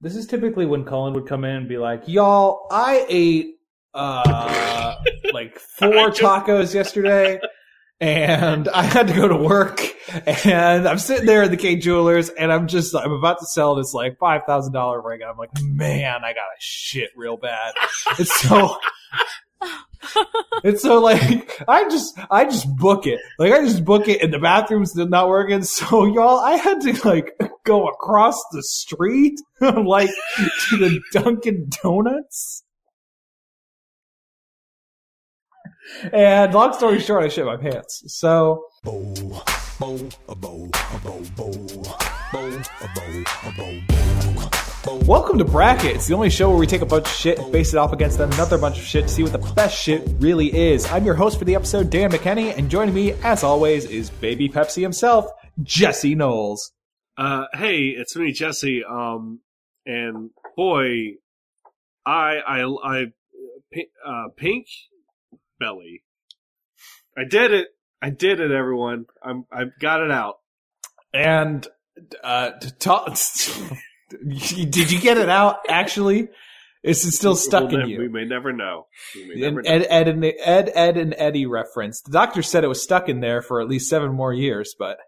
This is typically when Cullen would come in and be like, "Y'all, I ate uh like four tacos yesterday." And I had to go to work, and I'm sitting there at the Kay Jewelers, and I'm just I'm about to sell this like five thousand dollar ring. And I'm like, man, I got a shit real bad. It's so and so like I just I just book it. Like I just book it and the bathroom's did not working. So y'all I had to like go across the street like to the Dunkin' Donuts. And long story short, I shit my pants. So bow, bow, a bow, a bow, bow, bow, a bow, a bow, bow. Welcome to Bracket. It's the only show where we take a bunch of shit and face it off against another bunch of shit to see what the best shit really is. I'm your host for the episode, Dan McKenney, and joining me, as always, is Baby Pepsi himself, Jesse Knowles. Uh, hey, it's me, Jesse. Um, and boy, I, I, I, uh, pink belly. I did it. I did it, everyone. I'm, I got it out. And, uh, to talk, did you get it out? Actually, is it still stuck We'll in you? We may never know. We may never know. Ed, Ed, and Ed, Ed, and Eddie reference. The doctor said it was stuck in there for at least seven more years, but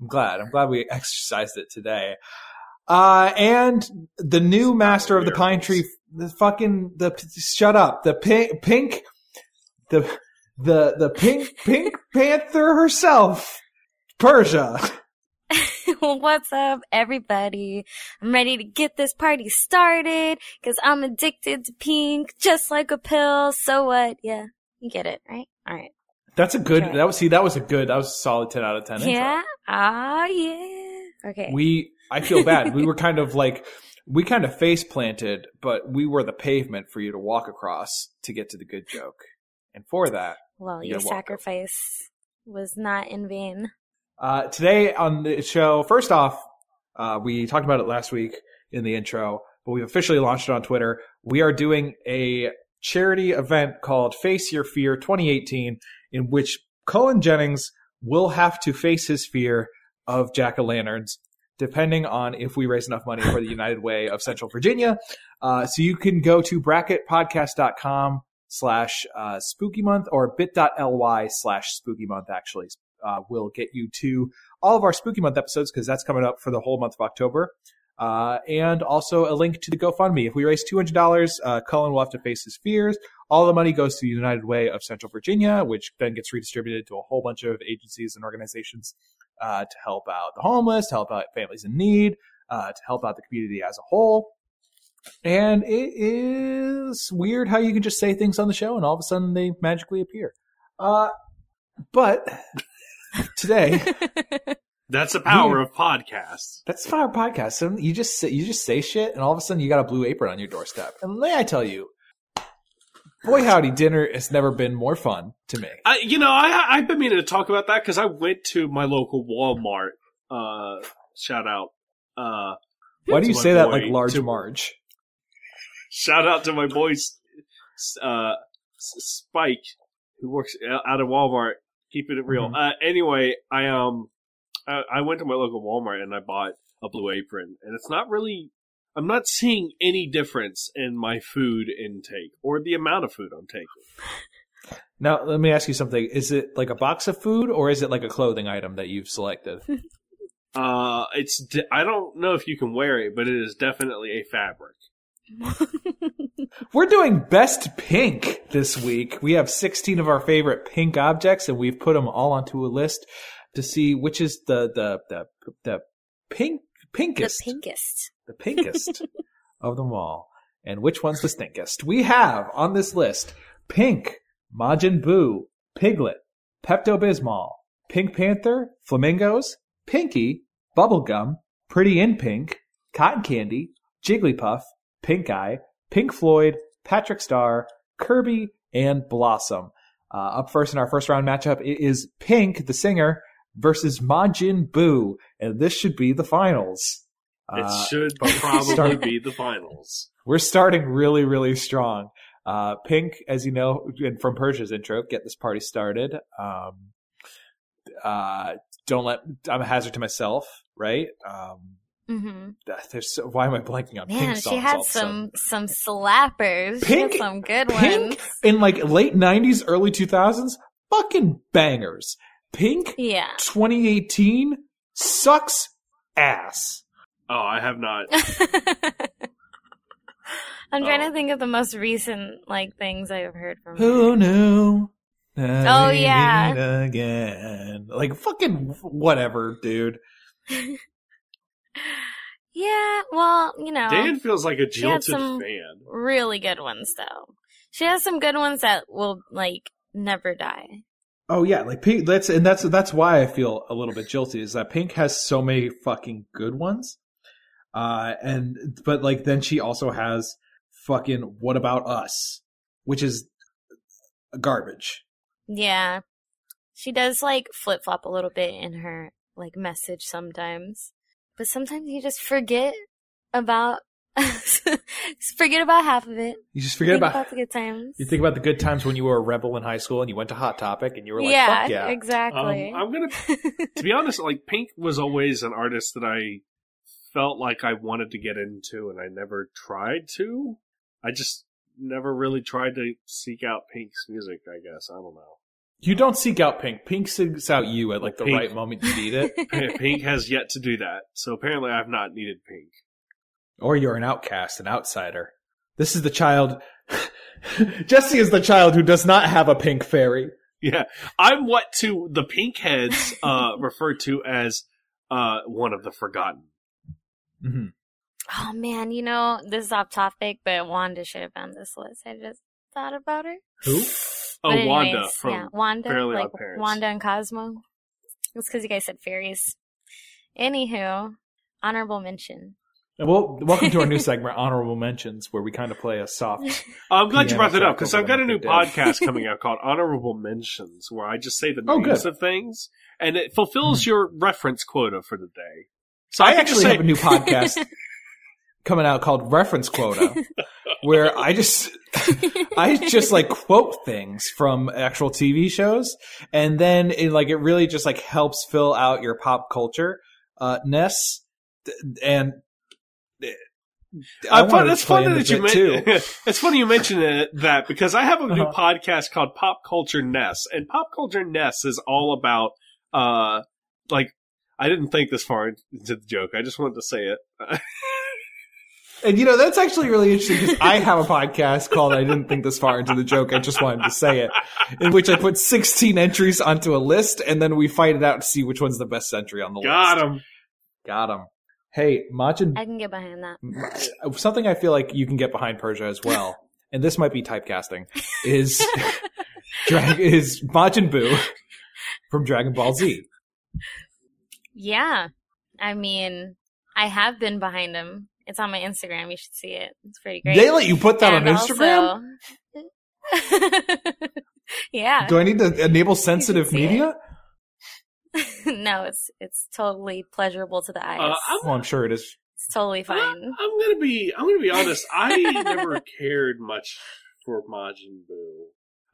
I'm glad. I'm glad we exercised it today. Uh, and the new master of the pine tree, the fucking the shut up, the pink, pink, the the the pink pink panther herself, Persia. What's up, everybody? I'm ready to get this party started because I'm addicted to pink, just like a pill. So what? Yeah, you get it, right? All right. That's a good. Okay. That was see. That was a good. That was a solid ten out of ten. Yeah. Ah, yeah. Okay. We, I feel bad. we were kind of like, we kind of face planted, but we were the pavement for you to walk across to get to the good joke. And for that, well, your sacrifice was not in vain. uh, today on the show, first off, uh, we talked about it last week in the intro, but we've officially launched it on Twitter. We are doing a charity event called Face Your Fear 2018, in which Cullen Jennings will have to face his fear of jack o' lanterns, depending on if we raise enough money for the United Way of Central Virginia. Uh, so you can go to bracketpodcast.com slash uh, spooky month or bit.ly slash spooky month actually uh, will get you to all of our spooky month episodes because that's coming up for the whole month of october uh, and also a link to the gofundme. If we raise $200 uh, cullen will have to face his fears. All the money goes to the united way of central virginia which then gets redistributed to a whole bunch of agencies and organizations uh, to help out the homeless to help out families in need uh, to help out the community as a whole. And it is weird how you can just say things on the show and all of a sudden they magically appear. Uh, but today, That's the power of podcasts. that's our podcast. So you just say, you just say shit, and all of a sudden you got a blue apron on your doorstep. And may I tell you, boy howdy, dinner has never been more fun to me. I, you know, I, I've been meaning to talk about that because I went to my local Walmart. Uh, shout out. Uh, Why do you say that like large to- Marge? shout out to my boy, uh, Spike, who works out of Walmart, keeping it real. Mhm. Uh, anyway, I um, I, I went to my local Walmart and I bought a blue apron, and it's not really. I'm not seeing any difference in my food intake or the amount of food I'm taking. Now let me ask you something: Is it like a box of food, or is it like a clothing item that you've selected? Uh, it's de- I don't know if you can wear it, but it is definitely a fabric. We're doing best pink this week. We have 16 of our favorite pink objects, and we've put them all onto a list to see which is the the the the pink pinkest the pinkest, the pinkest of them all, and which one's the stinkest. We have on this list pink, Majin Buu, Piglet, Pepto Bismol, Pink Panther, Flamingos, Pinky, Bubblegum, Pretty in Pink, Cotton Candy, Jigglypuff, Pink Eye, Pink Floyd, Patrick Star, Kirby, and Blossom. Uh, up first in our first round matchup is Pink, the singer, versus Majin Buu, and this should be the finals. It Uh, should probably start- be the finals. we're starting really, really strong. Uh, Pink, as you know, and from Persia's intro, get this party started. Um, uh, don't let, I'm a hazard to myself, right? Um, hmm Uh, There's so, why am I blanking on Man, Pink she had all of a some some slappers. she Pink- had some good Pink ones. in like late '90s, early 2000s, fucking bangers. Pink Yeah. 2018 sucks ass. Oh, I have not. I'm trying Oh. to think of the most recent like things I've heard from oh, her. Who knew? Oh, yeah. Again, like fucking whatever, dude. Yeah, well, you know, Dan feels like a She had jilted some- fan. really good ones though. She has some good ones that will like never die. Oh yeah, like Pink. That's and that's that's why I feel a little bit jilty. Is that Pink has so many fucking good ones, uh, and but like then she also has fucking What About Us, which is garbage. Yeah. She does like flip flop a little bit in her like message sometimes. But sometimes you just forget about forget about half of it. You just forget Think about, the good times. you think about the good times when you were a rebel in high school and you went to Hot Topic and you were like, yeah, fuck yeah. exactly. Um, I'm gonna, to be honest, like Pink was always an artist that I felt like I wanted to get into, and I never tried to. I just never really tried to seek out Pink's music. I guess I don't know. You don't seek out Pink. Pink seeks out you at like the Pink. right moment you need it. Pink has yet to do that, so apparently I've not needed Pink. Or you're an outcast, an outsider. This is the child. Jesse is the child who does not have a pink fairy. Yeah, I'm what to the Pink heads uh, refer to as uh, one of the forgotten. hmm oh man, you know, this is off topic, but Wanda should have been on this list. I just thought about her. Who? Oh, But Wanda from yeah, Wanda, Fairly like Odd Wanda and Cosmo. It's because you guys said fairies. Anywho, honorable mention. Well, welcome to our new segment, honorable mentions, where we kind of play a soft. I'm glad you brought that up because I've got a new if they did. podcast coming out called Honorable Mentions, where I just say the Oh, names good. of things, and it fulfills your reference quota for the day. So I can actually say, have a new podcast coming out called Reference Quota, where I just I just like quote things from actual TV shows, and then it like it really just like helps fill out your pop culture uh, ness, and. I I wanted to it's funny that you mentioned it's funny you mentioned that because I have a new Uh-huh. podcast called Pop Culture Ness, and Pop Culture Ness is all about uh like I didn't think this far into the joke. I just wanted to say it. And you know, that's actually really interesting because I have a podcast called I Didn't Think This Far Into the Joke. I just wanted to say it, in which I put 16 entries onto a list and then we fight it out to see which one's the best entry on the Got list. him. Got him. Hey, Majin, I can get behind that. Uh, something I feel like you can get behind Persia as well, and this might be typecasting, is, drag, is Majin Buu from Dragon Ball Z. Yeah. I mean, I have been behind him. It's on my Instagram. You should see it. It's pretty great. They let you put that on Instagram? also- yeah. Do I need to enable sensitive media? it. Media? no, it's it's totally pleasurable to the eyes. Uh, I'm, Well, I'm sure it is. it's totally fine. I'm gonna be. I'm gonna be honest. I never cared much for Majin Buu.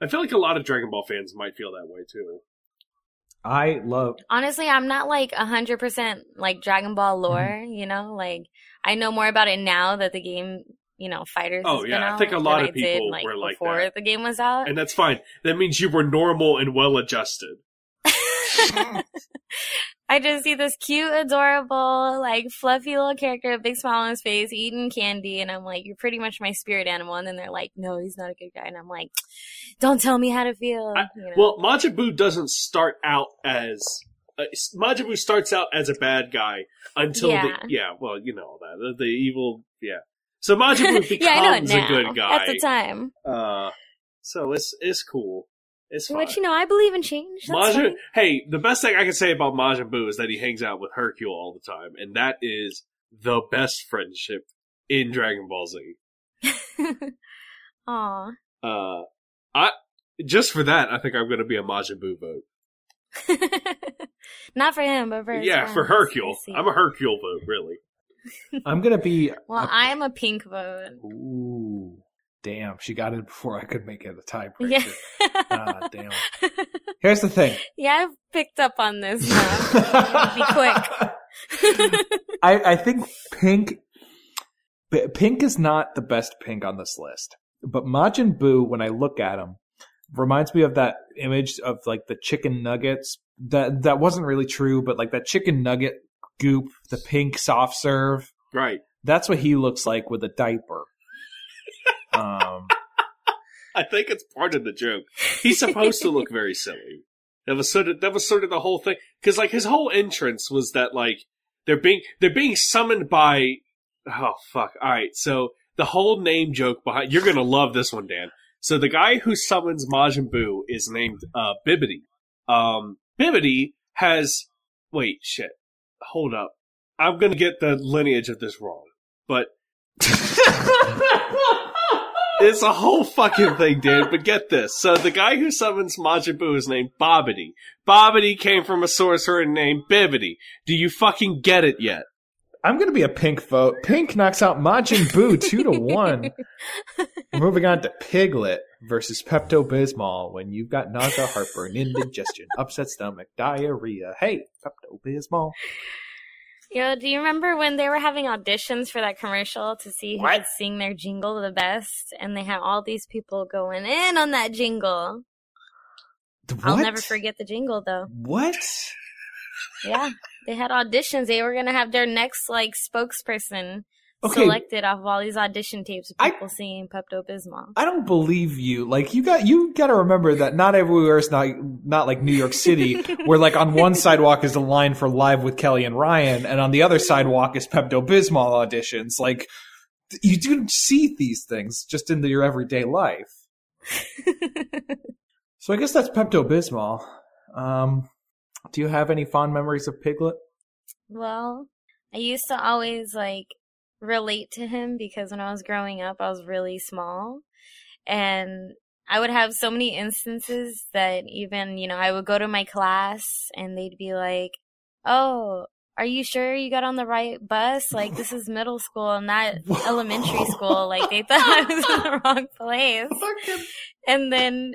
I feel like a lot of Dragon Ball fans might feel that way too. I love Honestly, I'm not like a hundred percent like Dragon Ball Mm-hmm. lore. You know, like I know more about it now that the game, you know, Fighters. Oh, has been yeah, I think a lot of I did, people like, were like before that. the game was out. And that's fine. That means you were normal and well adjusted. I just see this cute, adorable, like fluffy little character, with a big smile on his face, eating candy, and I'm like, "You're pretty much my spirit animal." And then they're like, "No, he's not a good guy," and I'm like, "Don't tell me how to feel." I- you know? Well, Majin Buu doesn't start out as uh, Majin Buu starts out as a bad guy until Yeah. the yeah. Well, you know that the, the evil yeah. So Majin Buu becomes yeah, a good guy. At the time, Uh, so it's it's cool. It's fine. which you know, I believe in change. That's Majin, fine. hey, the best thing I can say about Majin Buu is that he hangs out with Hercule all the time, and that is the best friendship in Dragon Ball Z. Aw. Uh, I just for that, I think I'm going to be a Majin Buu vote. Not for him, but for his yeah, for. Hercule. I see. I'm a Hercule vote, really. I'm gonna be. Well, a- I'm a pink vote. Ooh, damn! She got it before I could make it a tiebreaker. Yeah. Ah, damn. Here's the thing. yeah, I've picked up on this now. Be quick. I, I think pink pink is not the best pink on this list. But Majin Buu, when I look at him, reminds me of that image of like the chicken nuggets. That that wasn't really true, but like that chicken nugget goop, the pink soft serve. Right. That's what he looks like with a diaper. Um, I think it's part of the joke. He's supposed to look very silly. That was sort of that was sort of the whole thing. Because like his whole entrance was that like they're being they're being summoned by oh fuck. All right. So the whole name joke behind you're gonna love this one Dan. So the guy who summons Majin Buu is named uh Bibbidi um Bibbidi has wait shit. Hold up. I'm gonna get the lineage of this wrong but It's a whole fucking thing, dude. But get this. So the guy who summons Majin Buu is named Babidi. Babidi came from a sorcerer named Bibbidi. Do you fucking get it yet? I'm gonna be a pink vote. Pink knocks out Majin Buu two to one. Moving on to Piglet versus Pepto Bismol. When you've got nausea, heartburn, indigestion, upset stomach, diarrhea. Hey, Pepto Bismol. Yo, do you remember when they were having auditions for that commercial to see who What? could sing their jingle the best? And they had all these people going in on that jingle. I'll never forget the jingle though. What? Yeah. They had auditions. They were gonna have their next like spokesperson Okay. selected off of all these audition tapes of I- people singing Pepto Bismol. I don't believe you. Like you got you got to remember that not everywhere is not not like New York City, where like on one sidewalk is a line for Live with Kelly and Ryan, and on the other sidewalk is Pepto Bismol auditions. Like you do see these things just in your everyday life. So I guess that's Pepto Bismol. Um, do you have any fond memories of Piglet? Well, I used to always like relate to him because when I was growing up, I was really small. And I would have so many instances that even, you know, I would go to my class and they'd be like, Oh, are you sure you got on the right bus? Like, this is middle school and not elementary school. Like, they thought I was in the wrong place. And then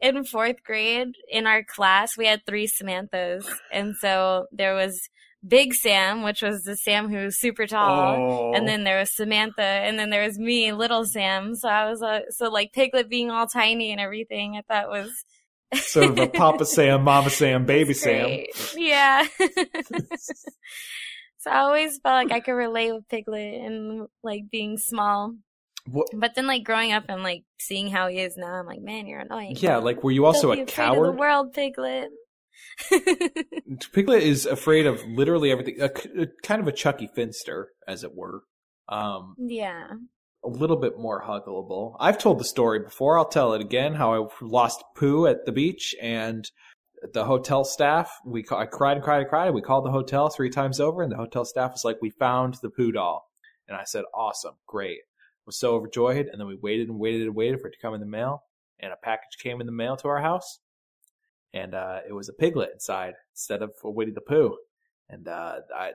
in fourth grade, in our class, we had three Samanthas. And so there was Big Sam, which was the Sam who was super tall. Oh. And then there was Samantha, and then there was me, Little Sam. So I was, uh, so like Piglet being all tiny and everything, I thought was sort of a Papa Sam, Mama Sam, Baby Sam. Yeah. so I always felt like I could relate with Piglet and like being small. What, But then like growing up and like seeing how he is now, I'm like, man, you're annoying. yeah, like were you also Don't a coward? the world, Piglet. Piglet is afraid of literally everything. A, a- kind of a Chuckie Finster, as it were. Um, yeah. a little bit more huggable. I've told the story before. I'll tell it again. How I lost Pooh at the beach and the hotel staff. We ca- I cried and cried and cried. We called the hotel three times over, and the hotel staff was like, "We found the Pooh doll." And I said, "Awesome, great." Was so overjoyed, and then we waited and waited and waited for it to come in the mail, and a package came in the mail to our house, and uh, it was a piglet inside instead of a Winnie the Pooh. And uh, I,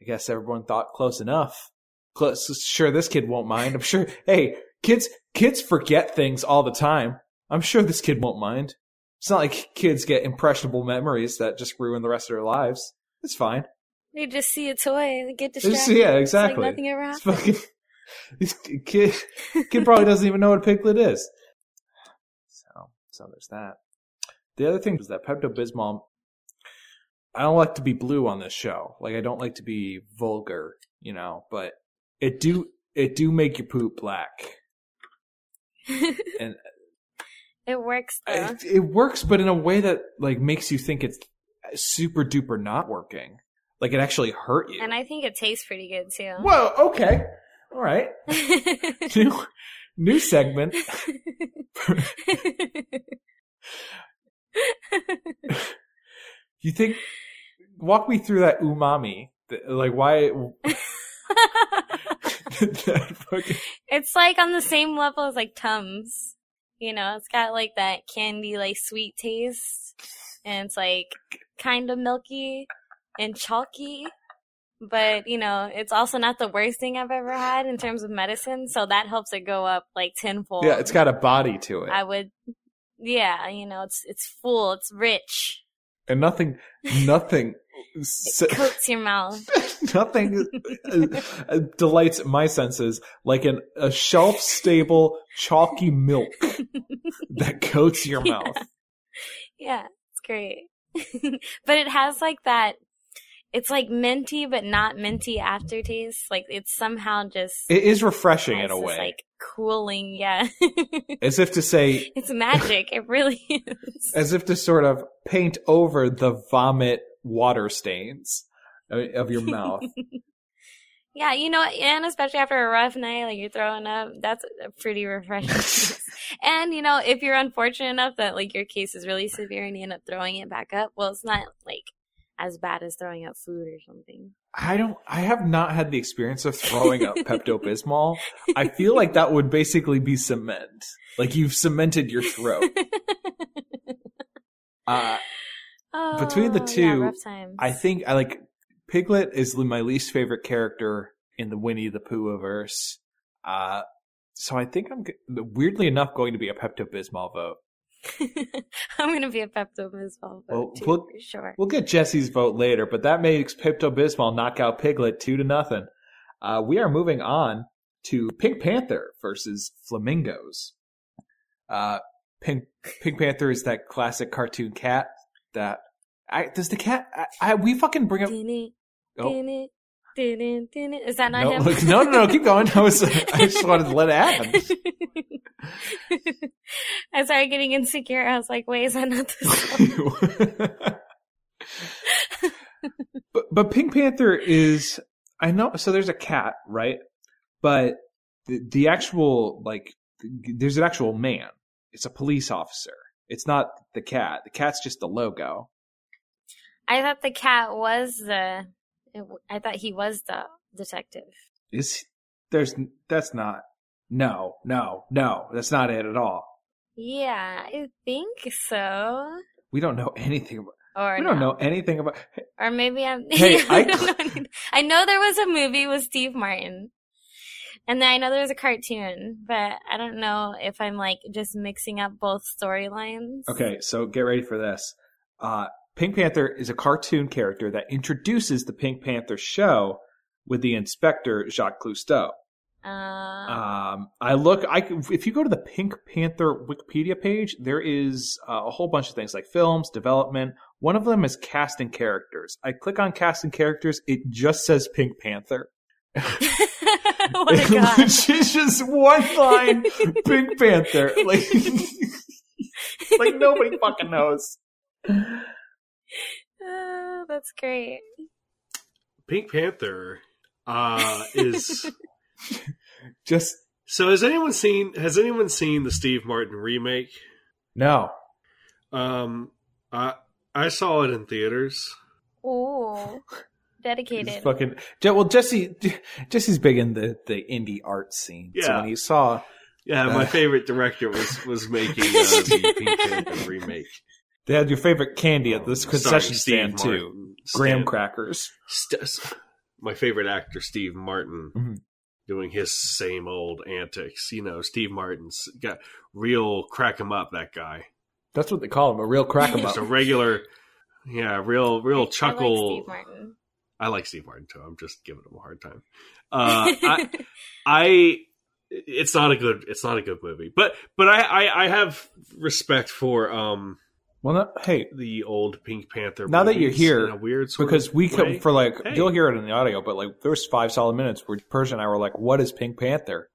I guess everyone thought close enough. Close, sure, this kid won't mind. I'm sure. Hey, kids, kids forget things all the time. I'm sure this kid won't mind. It's not like kids get impressionable memories that just ruin the rest of their lives. It's fine. They just see a toy, and get distracted. yeah, It's like exactly. nothing ever It's happened. fucking. This kid, kid probably doesn't even know what a piglet is. So, so there's that. The other thing is that Pepto Bismol. I don't like to be blue on this show. Like I don't like to be vulgar, you know. But it do it do make your poop black, and it works it, it works, but in a way that like makes you think it's super duper not working. Like it actually hurt you. and I think it tastes pretty good too. Whoa. Okay. All right. New new segment. You think? Walk me through that umami. Like why? fucking- it's like on the same level as like Tums. You know, it's got like that candy, like sweet taste, and it's like kind of milky and chalky. But you know, it's also not the worst thing I've ever had in terms of medicine, so that helps it go up like tenfold. yeah, it's got a body to it, I would, yeah, you know, it's it's full, it's rich. and nothing, nothing It coats your mouth. nothing uh, uh, delights my senses like an, a shelf stable chalky milk that coats your mouth. Yeah, it's great. but it has like that. It's like minty, but not minty aftertaste. Like it's somehow just It is refreshing in a way, like cooling. Yeah, as if to say, it's magic. It really is. as if to sort of paint over the vomit water stains uh, of your mouth. Yeah, you know, and especially after a rough night, like you're throwing up, that's a pretty refreshing. and you know, if you're unfortunate enough that like your case is really severe and you end up throwing it back up, well, it's not like as bad as throwing up food or something. I don't. I have not had the experience of throwing up Pepto Bismol. I feel like that would basically be cement. Like you've cemented your throat. Uh, Between the two, yeah. I think I like Piglet is my least favorite character in the Winnie the Pooh verse. Uh, so I think I'm weirdly enough going to be a Pepto Bismol vote. I'm gonna be a Pepto Bismol Well, we'll- for sure. We'll get Jesse's vote later, but that makes Pepto Bismol knock out Piglet two to nothing. Uh, we are moving on to Pink Panther versus Flamingos. Uh, Pink Pink Panther is that classic cartoon cat that I does the cat I, I we fucking bring up Oh. Is that not no, him? look, no no no keep going I was I just wanted to let it happen. I started getting insecure. I was like, wait, is that not song? but but Pink Panther is I know so there's a cat right, but the, the actual like there's an actual man. It's a police officer. It's not the cat. The cat's just the logo. I thought the cat was the. It I thought he was the detective. Is there's that's not no no no that's not it at all. Yeah, I think so. We don't know anything about. Or We don't no. know anything about. Or maybe I'm. Hey, I- don't know. I know there was a movie with Steve Martin, and then I know there was a cartoon, but I don't know if I'm like just mixing up both storylines. Okay, so get ready for this. Uh, Pink Panther is a cartoon character that introduces the Pink Panther show with the inspector Jacques Clouseau. Uh, Um, I look. I if you go to the Pink Panther Wikipedia page, there is uh, a whole bunch of things like films, development. One of them is casting characters. I click on casting characters. It just says Pink Panther. oh my god. It's just one line, Pink Panther. Like, like nobody fucking knows. Oh, that's great. Pink Panther uh, is. Just so has anyone seen? Has anyone seen the Steve Martin remake? no. Um, I I saw it in theaters. Ooh, It's dedicated. fucking well, Jesse. Jesse's big in the the indie art scene. So Yeah. when he saw Yeah, Uh. my favorite director was was making uh, the Pink Panther remake. They had your favorite candy at this Um, concession starring stand Steve too, Martin. graham Stan- crackers. St- my favorite actor, Steve Martin, Mhm. doing his same old antics. You know, Steve Martin's got real crack him up. That guy, That's what they call him, a real crack 'em up. just a regular, yeah, real, real I- I chuckle. like Steve Martin. I like Steve Martin too. I'm just giving him a hard time. Uh, I, I, it's not a good, it's not a good movie, but but I, I, I have respect for um Well, no, hey, the old Pink Panther. Now that you're here, in a weird sort because we could for like Hey. you'll hear it in the audio, but like there was five solid minutes where Persia and I were like, "What is Pink Panther?"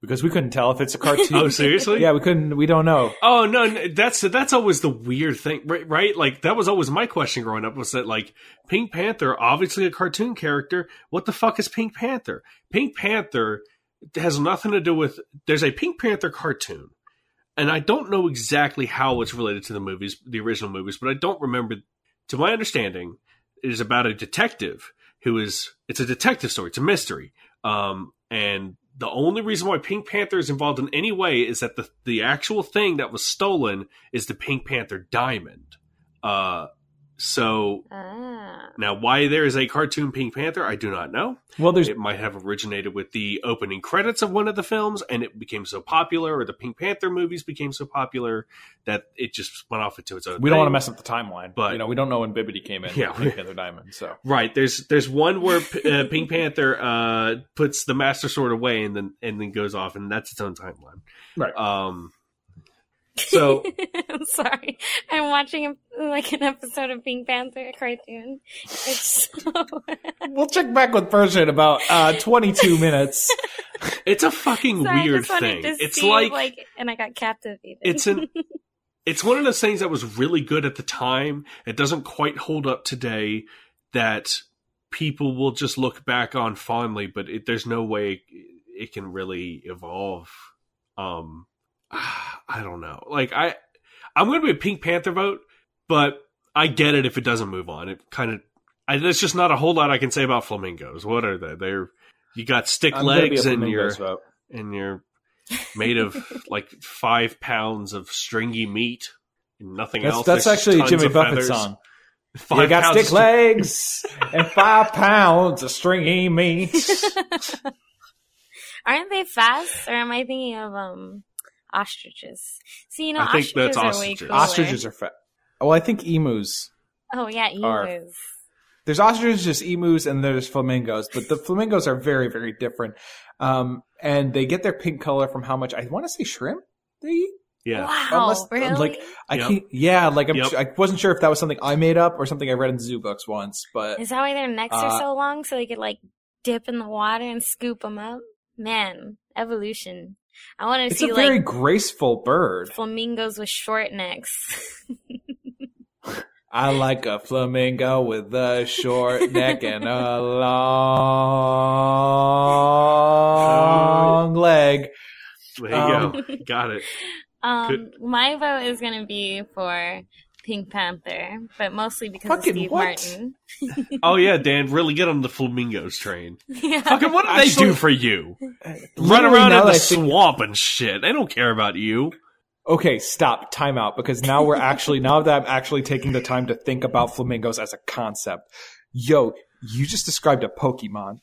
Because we couldn't tell if it's a cartoon. Oh, seriously? yeah, we couldn't. We don't know. Oh no, no, that's that's always the weird thing, right? right? Like that was always my question growing up was that like Pink Panther, obviously a cartoon character. What the fuck is Pink Panther? Pink Panther has nothing to do with. There's a Pink Panther cartoon, and I don't know exactly how it's related to the movies, the original movies, but I don't remember. To my understanding, it is about a detective who is. It's a detective story. It's a mystery. Um, and the only reason why Pink Panther is involved in any way is that the the actual thing that was stolen is the Pink Panther diamond. Uh, So Ah. now, why there is a cartoon Pink Panther, I do not know. Well, there's It might have originated with the opening credits of one of the films, and it became so popular, or the Pink Panther movies became so popular that it just went off into its own. we don't want to mess up the timeline, But- you know we don't know when Bibbidi came in. Yeah. Yeah, Pink Panther Diamond. So Right. There's there's one where uh, Pink Panther uh, puts the Master Sword away and then and then goes off, and that's its own timeline. Right. Um. So I'm sorry. I'm watching a, like an episode of Pink Panther cartoon. It's so we'll check back with Persia in about uh, 22 minutes. it's a fucking Sorry, I weird just thing. to It's see, like, and I got captivated. it's an it's one of those things that was really good at the time. It doesn't quite hold up today. That people will just look back on fondly, but it, there's no way it can really evolve. Um, I don't know. Like I, I'm going to be a Pink Panther vote, but I get it if it doesn't move on. It kind of, I, there's just not a whole lot I can say about flamingos. What are they? They're you got stick I'm legs a and you're vote. and you're made of like five pounds of stringy meat and nothing That's, else. that's There's actually a Jimmy of Buffett feathers. song. Five you got stick legs and five pounds of stringy meat. Aren't they fast? Or am I thinking of um ostriches? See, you know, I think ostriches that's are ostriches. way cooler. Ostriches are fat. Well, I think emus. Oh yeah, are- emus. There's ostriches, there's emus, and there's flamingos. But the flamingos are very, very different. Um, and they get their pink color from how much I want to say shrimp they eat. Yeah. Wow, Unless- really? like, I Yep. can't. Yeah, like I'm, Yep. I wasn't sure if that was something I made up or something I read in zoo books once. But Is that why their necks Uh, are so long so they could like dip in the water and scoop them up? Man, evolution. I want to it's see a very like graceful bird. flamingos with short necks. I like a flamingo with a short neck and a long leg. There you Um, go. Got it. um, my vote is gonna be for Pink Panther, but mostly because Fucking of Steve what? Martin. Oh yeah, Dan, really get on the flamingos train. yeah. Fucking what do they Actually- do for you? Run around in the I think- swamp and shit. They don't care about you. Okay, stop. Time out. Because now we're actually, now that I'm actually taking the time to think about flamingos as a concept. Yo, you just described a Pokemon.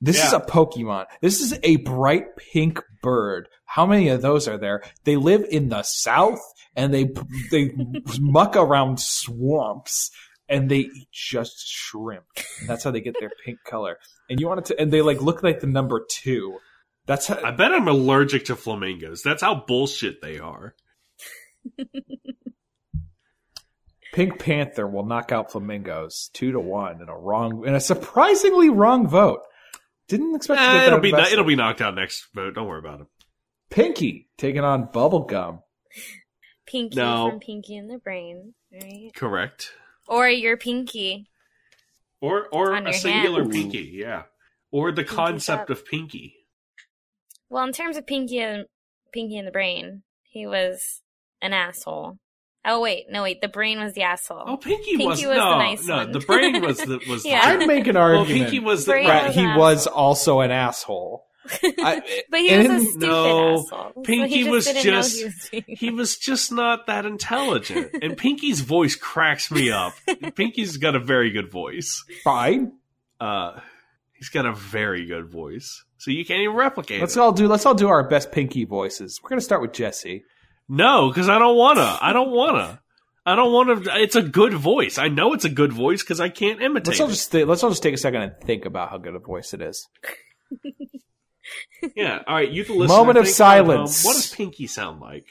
This is a Pokemon. This is a bright pink bird. How many of those are there? They live in the south and they, they muck around swamps and they eat just shrimp. That's how they get their pink color. And you wanted to, and they like look like the number two. That's how, I bet I'm allergic to flamingos. That's how bullshit they are. Pink Panther will knock out Flamingos two to one in a wrong in a surprisingly wrong vote. Didn't expect to get that. it'll be invested. it'll be knocked out next vote. Don't worry about it. Pinky taking on Bubblegum. Pinky No. from Pinky in the Brain, right? Correct. Or your Pinky. Or or a singular hand. pinky, yeah. Or the concept up. of pinky. Well, in terms of Pinky and Pinky in the Brain, he was an asshole. Oh wait, no wait, the brain was the asshole. Oh, pinky, Pinky was, was the no, nice no. one. The brain was the was the Yeah. I'd make an well, argument. pinky was the Brain that was he an was asshole. also an asshole. I, but he was a stupid No, asshole. Pinky he just was just- he was he was just not that intelligent. And Pinky's voice cracks me up. Pinky's got a very good voice. fine. Uh, he's got a very good voice. So you can't even replicate Let's it. all do. Let's all do our best Pinky voices. We're gonna start with Jesse. No, because I don't wanna. I don't wanna. I don't want to. It's a good voice. I know it's a good voice because I can't imitate. Let's all just th- let's all just take a second and think about how good a voice it is. Yeah. All right. You can listen. Moment of think at home. silence. What does Pinky sound like?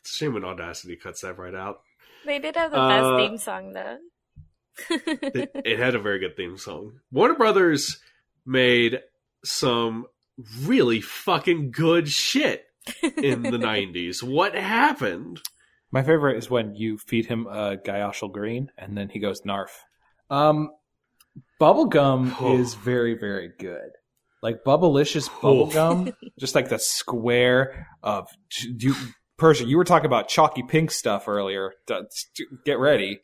It's a shame when Audacity cuts that right out. They did have the Uh, best theme song though. It, it had a very good theme song. Warner Brothers made some really fucking good shit in the 90s. What happened? My favorite is when you feed him a Guyashal Green and then he goes Narf. Um, bubblegum Oh. is very, very good. Like Bubblicious bubblegum, just like the square of you, Persia. You were talking about chalky pink stuff earlier. Get ready.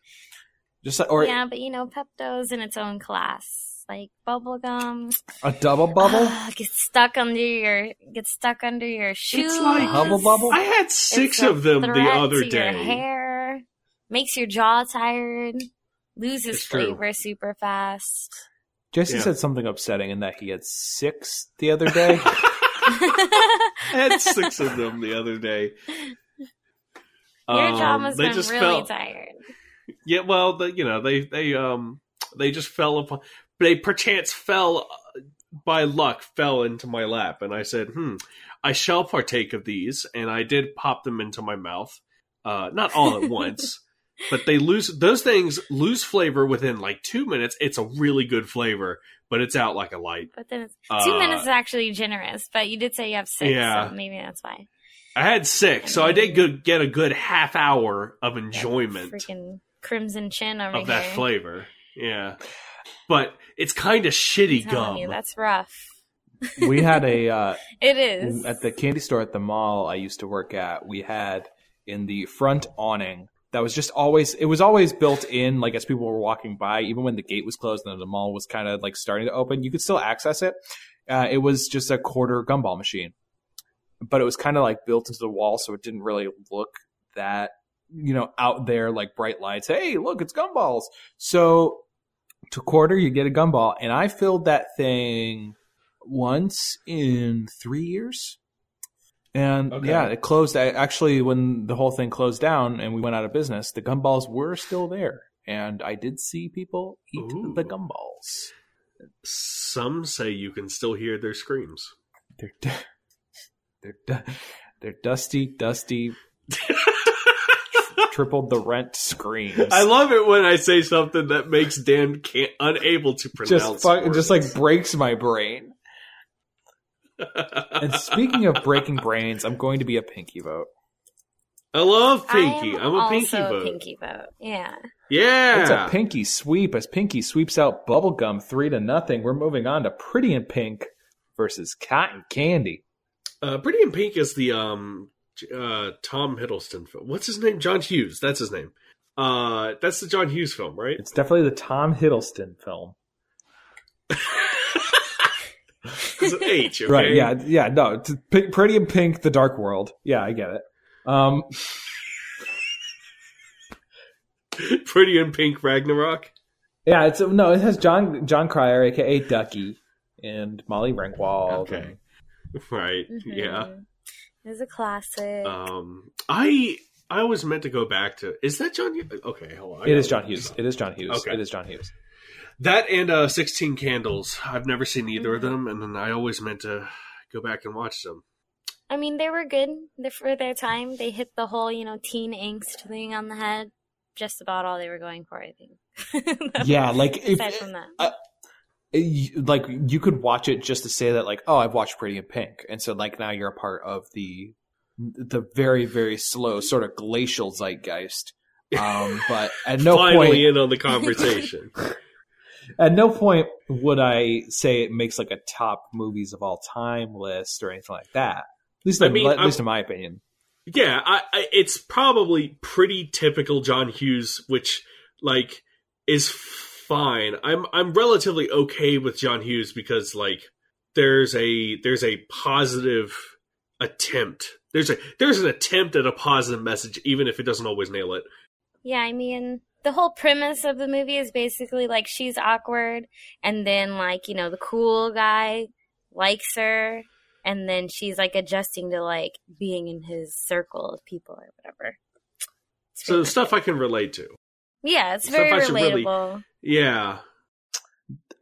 Just like, or yeah, but you know, Pepto's in its own class. Like bubblegum. a double bubble. Ah, get stuck under your get stuck under your shoes. It's like- Hubble bubble? I had six It's a of them the other to Your day. hair makes your jaw tired. loses It's true. flavor super fast. Jesse Yeah. said something upsetting in that he had six the other day. I had six of them the other day. Your Um, jaw must they have been just really fell- tired. Yeah, well, the, you know, they they um they just fell upon. They perchance fell uh, by luck, fell into my lap, and I said, "Hmm, I shall partake of these." And I did pop them into my mouth, uh, not all at once, but they lose those things lose flavor within like two minutes. It's a really good flavor, but it's out like a light. But then it's, two Uh, minutes is actually generous. But you did say you have six, Yeah. so maybe that's why. I had six, so I did good, get a good half hour of enjoyment. Freaking crimson chin over of that flavor. Yeah. But it's kind of shitty I'm gum. you, that's rough. we had a uh, It is. at the candy store at the mall I used to work at. We had in the front awning that was just always it was always built in like as people were walking by even when the gate was closed and the mall was kind of like starting to open you could still access it uh, it was just a quarter gumball machine but it was kind of like built into the wall so it didn't really look that you know out there like bright lights hey look it's gumballs so to quarter you get a gumball and i filled that thing once in three years and Okay. yeah, it closed. I, actually, when the whole thing closed down and we went out of business, the gumballs were still there, and I did see people eat Ooh. the gumballs. Some say you can still hear their screams. They're du- they're du- they're dusty, dusty, tripled the rent screams. I love it when I say something that makes Dan can't, unable to pronounce. just fuck, just like breaks my brain. And speaking of breaking brains, I'm going to be a pinky vote. I love Pinky. I am I'm a also Pinky a vote. pinky vote. Yeah. Yeah. It's a pinky sweep as Pinky sweeps out Bubblegum three to nothing. We're moving on to Pretty in Pink versus Cotton Candy. Uh, Pretty in Pink is the um uh Tom Hiddleston film. What's his name? John Hughes. That's his name. Uh, that's the John Hughes film, right? It's definitely the Tom Hiddleston film. It's an H, okay? Right? Yeah, yeah. No, it's P- Pretty in Pink, The Dark World. Yeah, I get it. Um, Pretty in Pink Ragnarok. yeah, it's no. It has John Jon Cryer, aka Ducky, and Molly Ringwald. Okay. Right. Yeah. It's a classic. Um, I I was meant to go back to. Is that John? Hughes? Okay, hold on. It is John Hughes. It is John Hughes. Okay. It is John Hughes. That and uh, Sixteen Candles. I've never seen either of Mhm. them, and then I always meant to go back and watch them. I mean, they were good for their time. They hit the whole, you know, teen angst thing on the head. Just about all they were going for, I think. Yeah, like if Aside from that. uh, you- like you could watch it just to say that like oh I've watched Pretty in Pink. And so like now you're a part of the the very very slow sort of glacial zeitgeist. Um but at no Finally point in on the conversation. at no point would I say it makes like a top movies of all time list or anything like that. At least I mean, at I'm- least in my opinion. Yeah, I, I, it's probably pretty typical John Hughes, which like is fine. I'm I'm relatively okay with John Hughes because like there's a there's a positive attempt. There's a there's an attempt at a positive message, even if it doesn't always nail it. Yeah, I mean, the whole premise of the movie is basically like she's awkward, and then like you know the cool guy likes her, and then she's like adjusting to like being in his circle of people or whatever. So stuff I can relate to. Yeah, it's very should really- relatable. Yeah.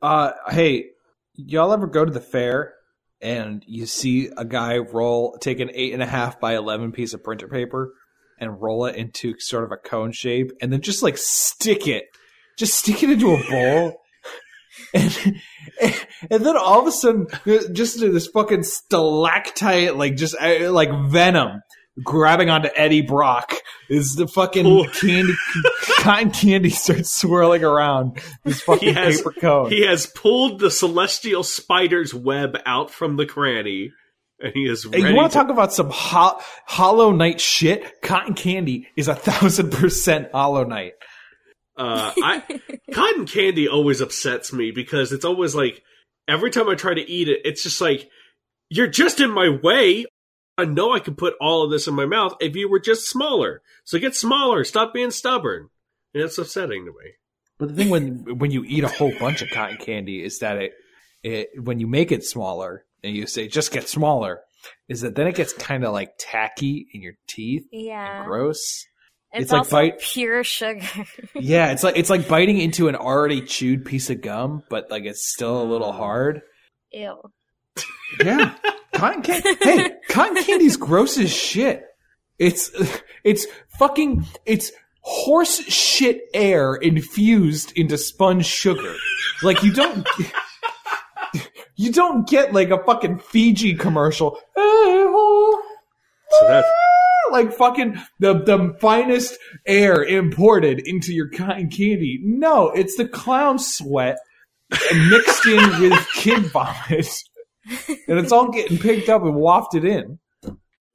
uh hey y'all ever go to the fair and you see a guy roll take an eight and a half by 11 piece of printer paper and roll it into sort of a cone shape and then just like stick it just stick it into a bowl and, and then all of a sudden just this fucking stalactite like just uh, like venom grabbing onto eddie brock is the fucking Ooh. candy cotton candy starts swirling around this fucking He has- paper cone He has pulled the celestial spider's web out from the cranny, and he is ready. Hey, you want to talk about some ho- Hollow Knight shit? Cotton candy is a thousand percent Hollow Knight. Uh, I cotton candy always upsets me because it's always like every time I try to eat it, it's just like you're just in my way. I know I could put all of this in my mouth if you were just smaller. So get smaller. Stop being stubborn. And it's upsetting to me. But the thing when when you eat a whole bunch of cotton candy is that it it when you make it smaller and you say just get smaller, is that then it gets kind of like tacky in your teeth, Yeah. and gross. It's, It's like also bite- pure sugar. Yeah, it's like it's like biting into an already chewed piece of gum, but like it's still a little hard. Ew. Yeah, cotton candy. Hey, cotton candy's gross as shit. It's it's fucking it's horse shit air infused into sponge sugar. Like you don't you don't get like a fucking Fiji commercial. So that's like fucking the the finest air imported into your cotton candy. No, it's the clown sweat mixed in with kid vomit, and it's all getting picked up and wafted in.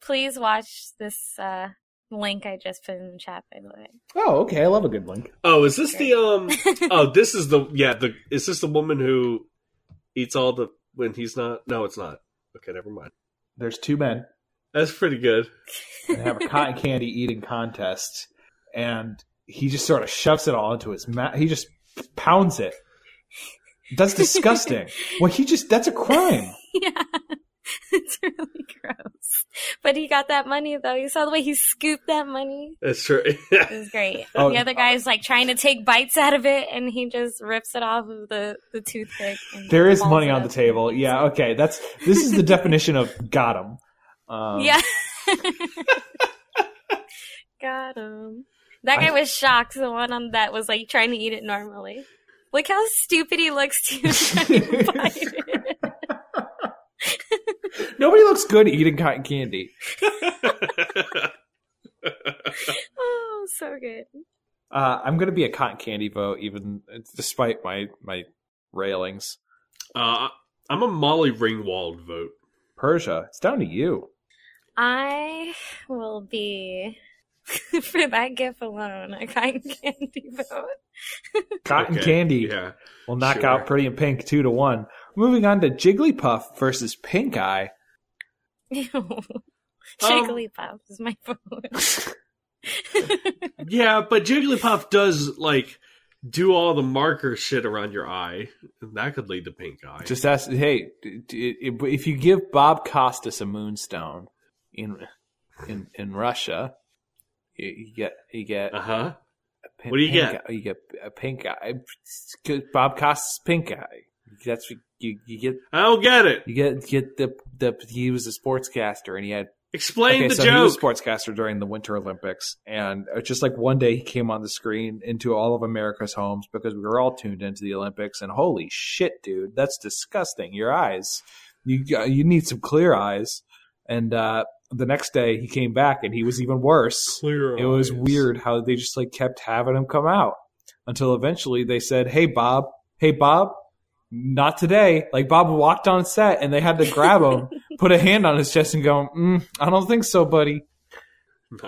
Please watch this uh, link I just put in the chat, by the way. Oh, okay. I love a good link. Oh, is this the um? Oh, this is the yeah. The is this the woman who eats all the when he's not? No, it's not. Okay, never mind. There's two men That's pretty good. and have a cotton candy eating contest, and he just sort of shoves it all into his mouth. He just pounds it. That's disgusting. well, he just that's a crime. yeah. It's really gross. But he got that money, though. You saw the way he scooped that money? That's true. It was great. Oh, the other guy's like trying to take bites out of it, and he just rips it off of the, the toothpick. and There is money on the table. Yeah, okay. That's this is the definition of got him. Um, yeah. Got him. That guy I- was shocked. The one on that was like trying to eat it normally. Look how stupid he looks to bite it. Nobody looks good eating cotton candy. oh, so good. Uh, I'm going to be a cotton candy vote, even despite my my railings. uh, I'm a Molly Ringwald vote. Persia, it's down to you. I will be for that gif alone a cotton candy vote. Cotton Okay, candy Yeah. will knock sure. out Pretty in Pink two to one. Moving on to Jigglypuff versus Pink Eye. Ew. Um, Jigglypuff is my vote. Yeah, but Jigglypuff does like do all the marker shit around your eye, and that could lead to pink eye. Just ask, hey, d- d- if you give Bob Costas a moonstone in in in Russia, you, you get you get uh huh. what do you get? eye- You get a pink eye. Bob Costas pink eye. That's what you you get. I don't get it. You get get the the he was a sportscaster and he had Explain okay, the so he was a sportscaster during the Winter Olympics, and uh, just like one day he came on the screen into all of America's homes because we were all tuned into the Olympics, and holy shit, dude, that's disgusting. Your eyes, you you need some clear eyes. And uh, the next day he came back and he was even worse. Clear It was eyes. weird how they just like kept having him come out until eventually they said, "Hey Bob, hey Bob." Not today. Like Bob walked on set and they had to grab him, put a hand on his chest, and go, mm, "I don't think so, buddy.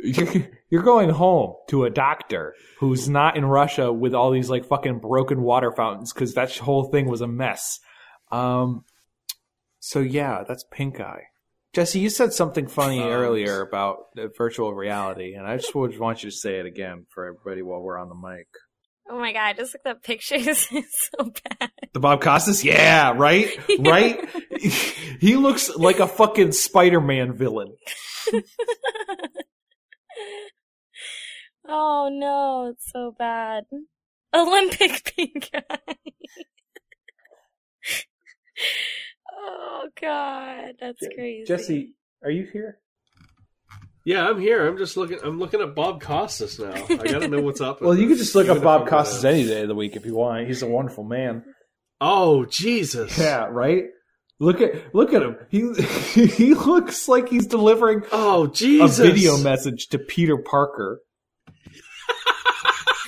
You're, you're going home to a doctor who's not in Russia with all these like fucking broken water fountains because that whole thing was a mess. Um, so yeah, that's pink eye. Jesse, you said something funny Um, earlier about uh, virtual reality, and I just would want you to say it again for everybody while we're on the mic. oh my god, just look at the pictures. it's so bad. The Bob Costas, yeah, right, right. he looks like a fucking Spider-Man villain. oh no, it's so bad. Olympic pink eye. Oh god, that's Je- crazy. Jesse, are you here? Yeah, I'm here. I'm just looking. I'm looking at Bob Costas now. I gotta know what's up. Well, you can just look up Bob Costas any day of the week if you want. He's a wonderful man. Oh Jesus! Yeah, right. Look at look at him. He he looks like he's delivering Oh Jesus! a Jesus! video message to Peter Parker.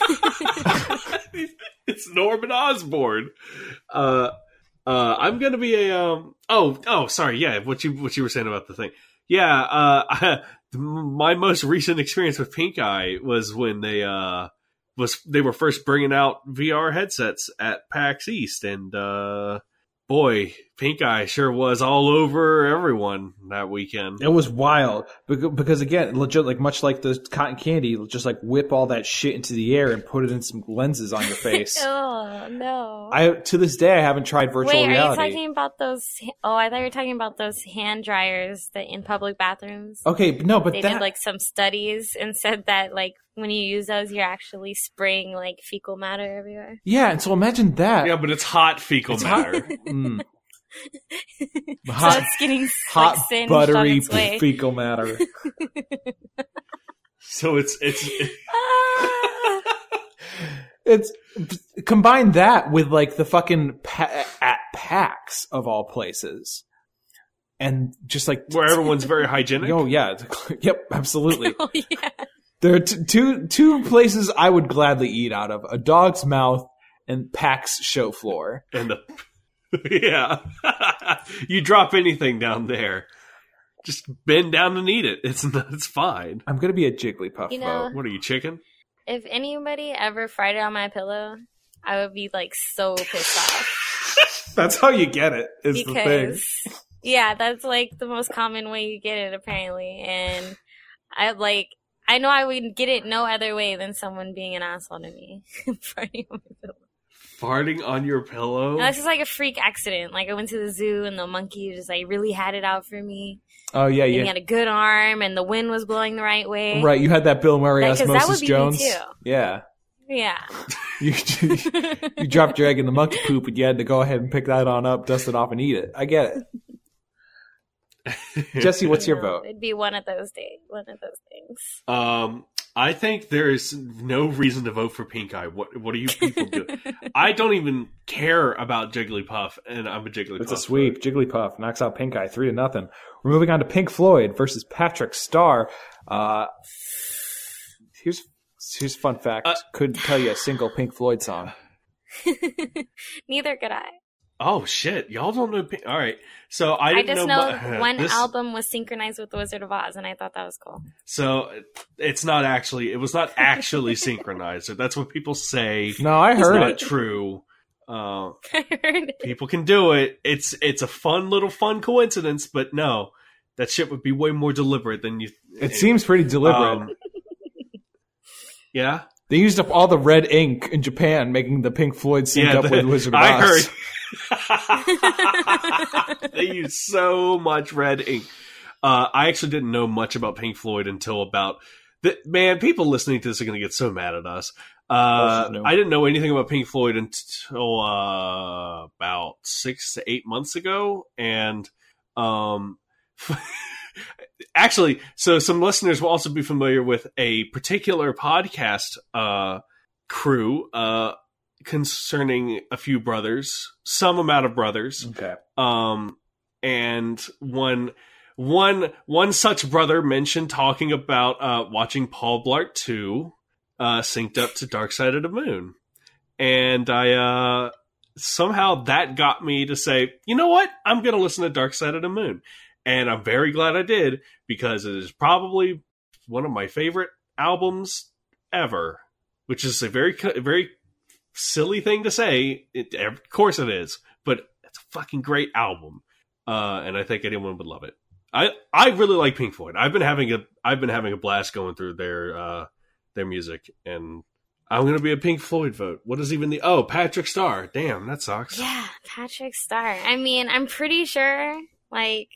it's Norman Osborn. Uh, uh, I'm gonna be a um. Oh, oh, sorry. Yeah, what you what you were saying about the thing. Yeah. Uh, my most recent experience with Pink Eye was when they uh was they were first bringing out VR headsets at PAX East, and uh, boy, Pink Eye sure was all over everyone that weekend. It was wild because, because again, legit, like much like the cotton candy, just like whip all that shit into the air and put it in some lenses on your face. oh no. I to this day I haven't tried virtual Wait, are reality. you talking about those? Oh, I thought you were talking about those hand dryers that in public bathrooms. okay, no, but they that did like some studies and said that like when you use those, you're actually spraying like fecal matter everywhere. yeah, and so imagine that. Yeah, but it's hot fecal It's hot- matter. Mm. So hot, it's getting hot like, singed on buttery its way. fecal matter. so it's it's Ah. it's combine that with like the fucking pa- at PAX of all places, and just like where everyone's very hygienic. Oh yeah, yep, absolutely. oh yeah. There are t- two two places I would gladly eat out of: a dog's mouth and PAX show floor. And the yeah, you drop anything down there, just bend down and eat it. It's it's fine. I'm gonna be a Jigglypuff You know- vote. What are you, chicken? If anybody ever fried it on my pillow, I would be like so pissed off That's how you get it. Is the thing. because yeah, that's like the most common way you get it apparently, and I like. I know I would get it no other way than someone being an asshole to me. farting on my pillow. Farting on your pillow? This is like a freak accident. Like I went to the zoo and the monkey just like really had it out for me. Oh yeah, And he had a good arm and the wind was blowing the right way. Right, you had that Bill Murray Like, 'cause that osmosis would be me Jones. too. Yeah, Yeah. you you dropped your egg in the monkey poop, and you had to go ahead and pick that on up, dust it off, and eat it. I get it. Jesse, what's your vote? It'd be one of those days. One of those things. Um, I think there is no reason to vote for Pink Eye. What What are you people doing? I don't even care about Jigglypuff, and I'm a Jigglypuff. It's a sweep. Jigglypuff knocks out Pink Eye three to nothing. We're moving on to Pink Floyd versus Patrick Star. Uh, here's here's fun fact. Uh, Couldn't tell you a single Pink Floyd song. Neither could I. Oh shit! Y'all don't know. Pink- All right, so I I, didn't just know, know mu- one this- album was synchronized with The Wizard of Oz, and I thought that was cool. So it's not actually. It was not actually synchronized. That's what people say. No, I heard It's heard not it. true. Uh, I heard it. people can do it. It's it's a fun little fun coincidence, but no, that shit would be way more deliberate than you. It seems pretty deliberate. Um, yeah, they used up all the red ink in Japan, making the Pink Floyd sync yeah. up the- with Wizard of I Oz. heard. they use so much red ink. Uh, I actually didn't know much about Pink Floyd until about. The, man, people listening to this are going to get so mad at us. Uh, I didn't know anything about Pink Floyd until uh, about six to eight months ago, and um, actually, so some listeners will also be familiar with a particular podcast uh, crew uh, concerning a few brothers, some amount of brothers, Okay. um, and one. One one such brother mentioned talking about uh, watching Paul Blart 2 uh, synced up to Dark Side of the Moon. And I uh, somehow that got me to say, you know what? I'm going to listen to Dark Side of the Moon. And I'm very glad I did because it is probably one of my favorite albums ever, which is a very, very silly thing to say. It, of course it is, but it's a fucking great album. Uh, and I think anyone would love it. I, I really like Pink Floyd. I've been having a I've been having a blast going through their uh, their music, and I'm gonna be a Pink Floyd vote. What is even the oh Patrick Star? Damn, that sucks. Yeah, Patrick Star. I mean, I'm pretty sure, like,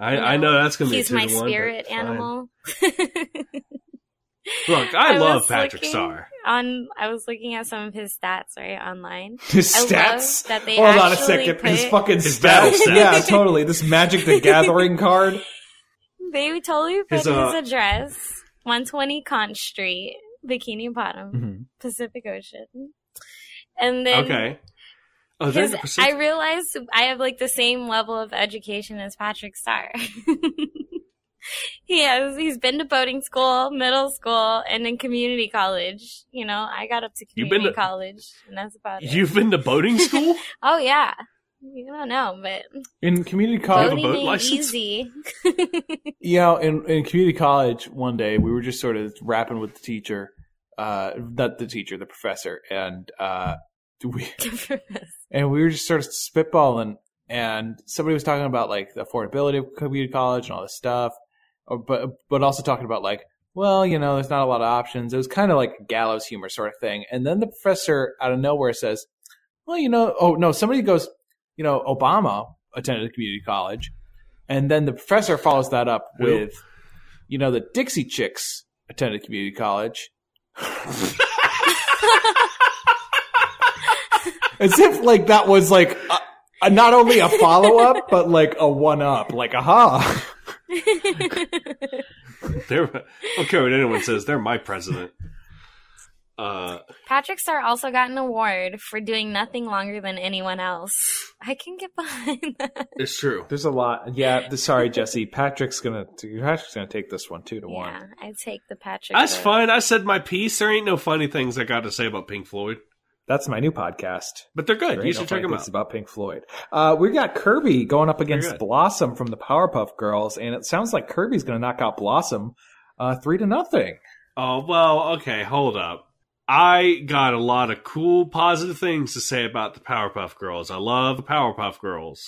I, you I know that's gonna be he's my to one, spirit animal. Look, I, love Patrick looking Star. On, I was looking at some of his stats right online. His I stats. that they Hold on a actually second. His put- fucking His stats. battle stats. Yeah, totally. This Magic the Gathering card. They totally put His, his, uh, address, 120 Conch Street, Bikini Bottom, Mhm. Pacific Ocean. And then Okay. Oh, Because I Pacific- realized I have like the same level of education as Patrick Star. he has. He's been to boating school, middle school, and then community college. You know, I got up to You've been community to- college, and that's about it. You've been to boating school? Oh yeah. You don't know, but In community have a college, boating boat license? easy. you know, in, in community college, one day we were just sort of rapping with the teacher, uh, not the teacher, the professor, and uh, we and we were just sort of spitballing, and somebody was talking about like the affordability of community college and all this stuff, Oh, but but also talking about like, well, you know, there's not a lot of options. It was kind of like gallows humor sort of thing. And then the professor out of nowhere says, well, you know, oh no, somebody goes, you know, Obama attended a community college, and then the professor follows that up with, you know, the Dixie Chicks attended community college. As if like that was like a, a, not only a follow up, but like a one up. Like, aha. They're, I don't care what anyone says. They're my president. Uh, Patrick Star also got an award for doing nothing longer than anyone else. I can get behind that. it's true. There's a lot. Yeah. th- Sorry, Jesse. Patrick's gonna Patrick's gonna take this one two to one. Yeah, I take the Patrick. That's vote. fine. I said my piece. There ain't no funny things I got to say about Pink Floyd, That's my new podcast. but they're good. There You should no check them out. about Pink Floyd. Uh, we got Kirby going up against. Blossom from the Powerpuff Girls, and it sounds like Kirby's going to knock out Blossom uh, three to nothing. Oh well, okay. Hold up. I got a lot of cool, positive things to say about the Powerpuff Girls. I love the Powerpuff Girls,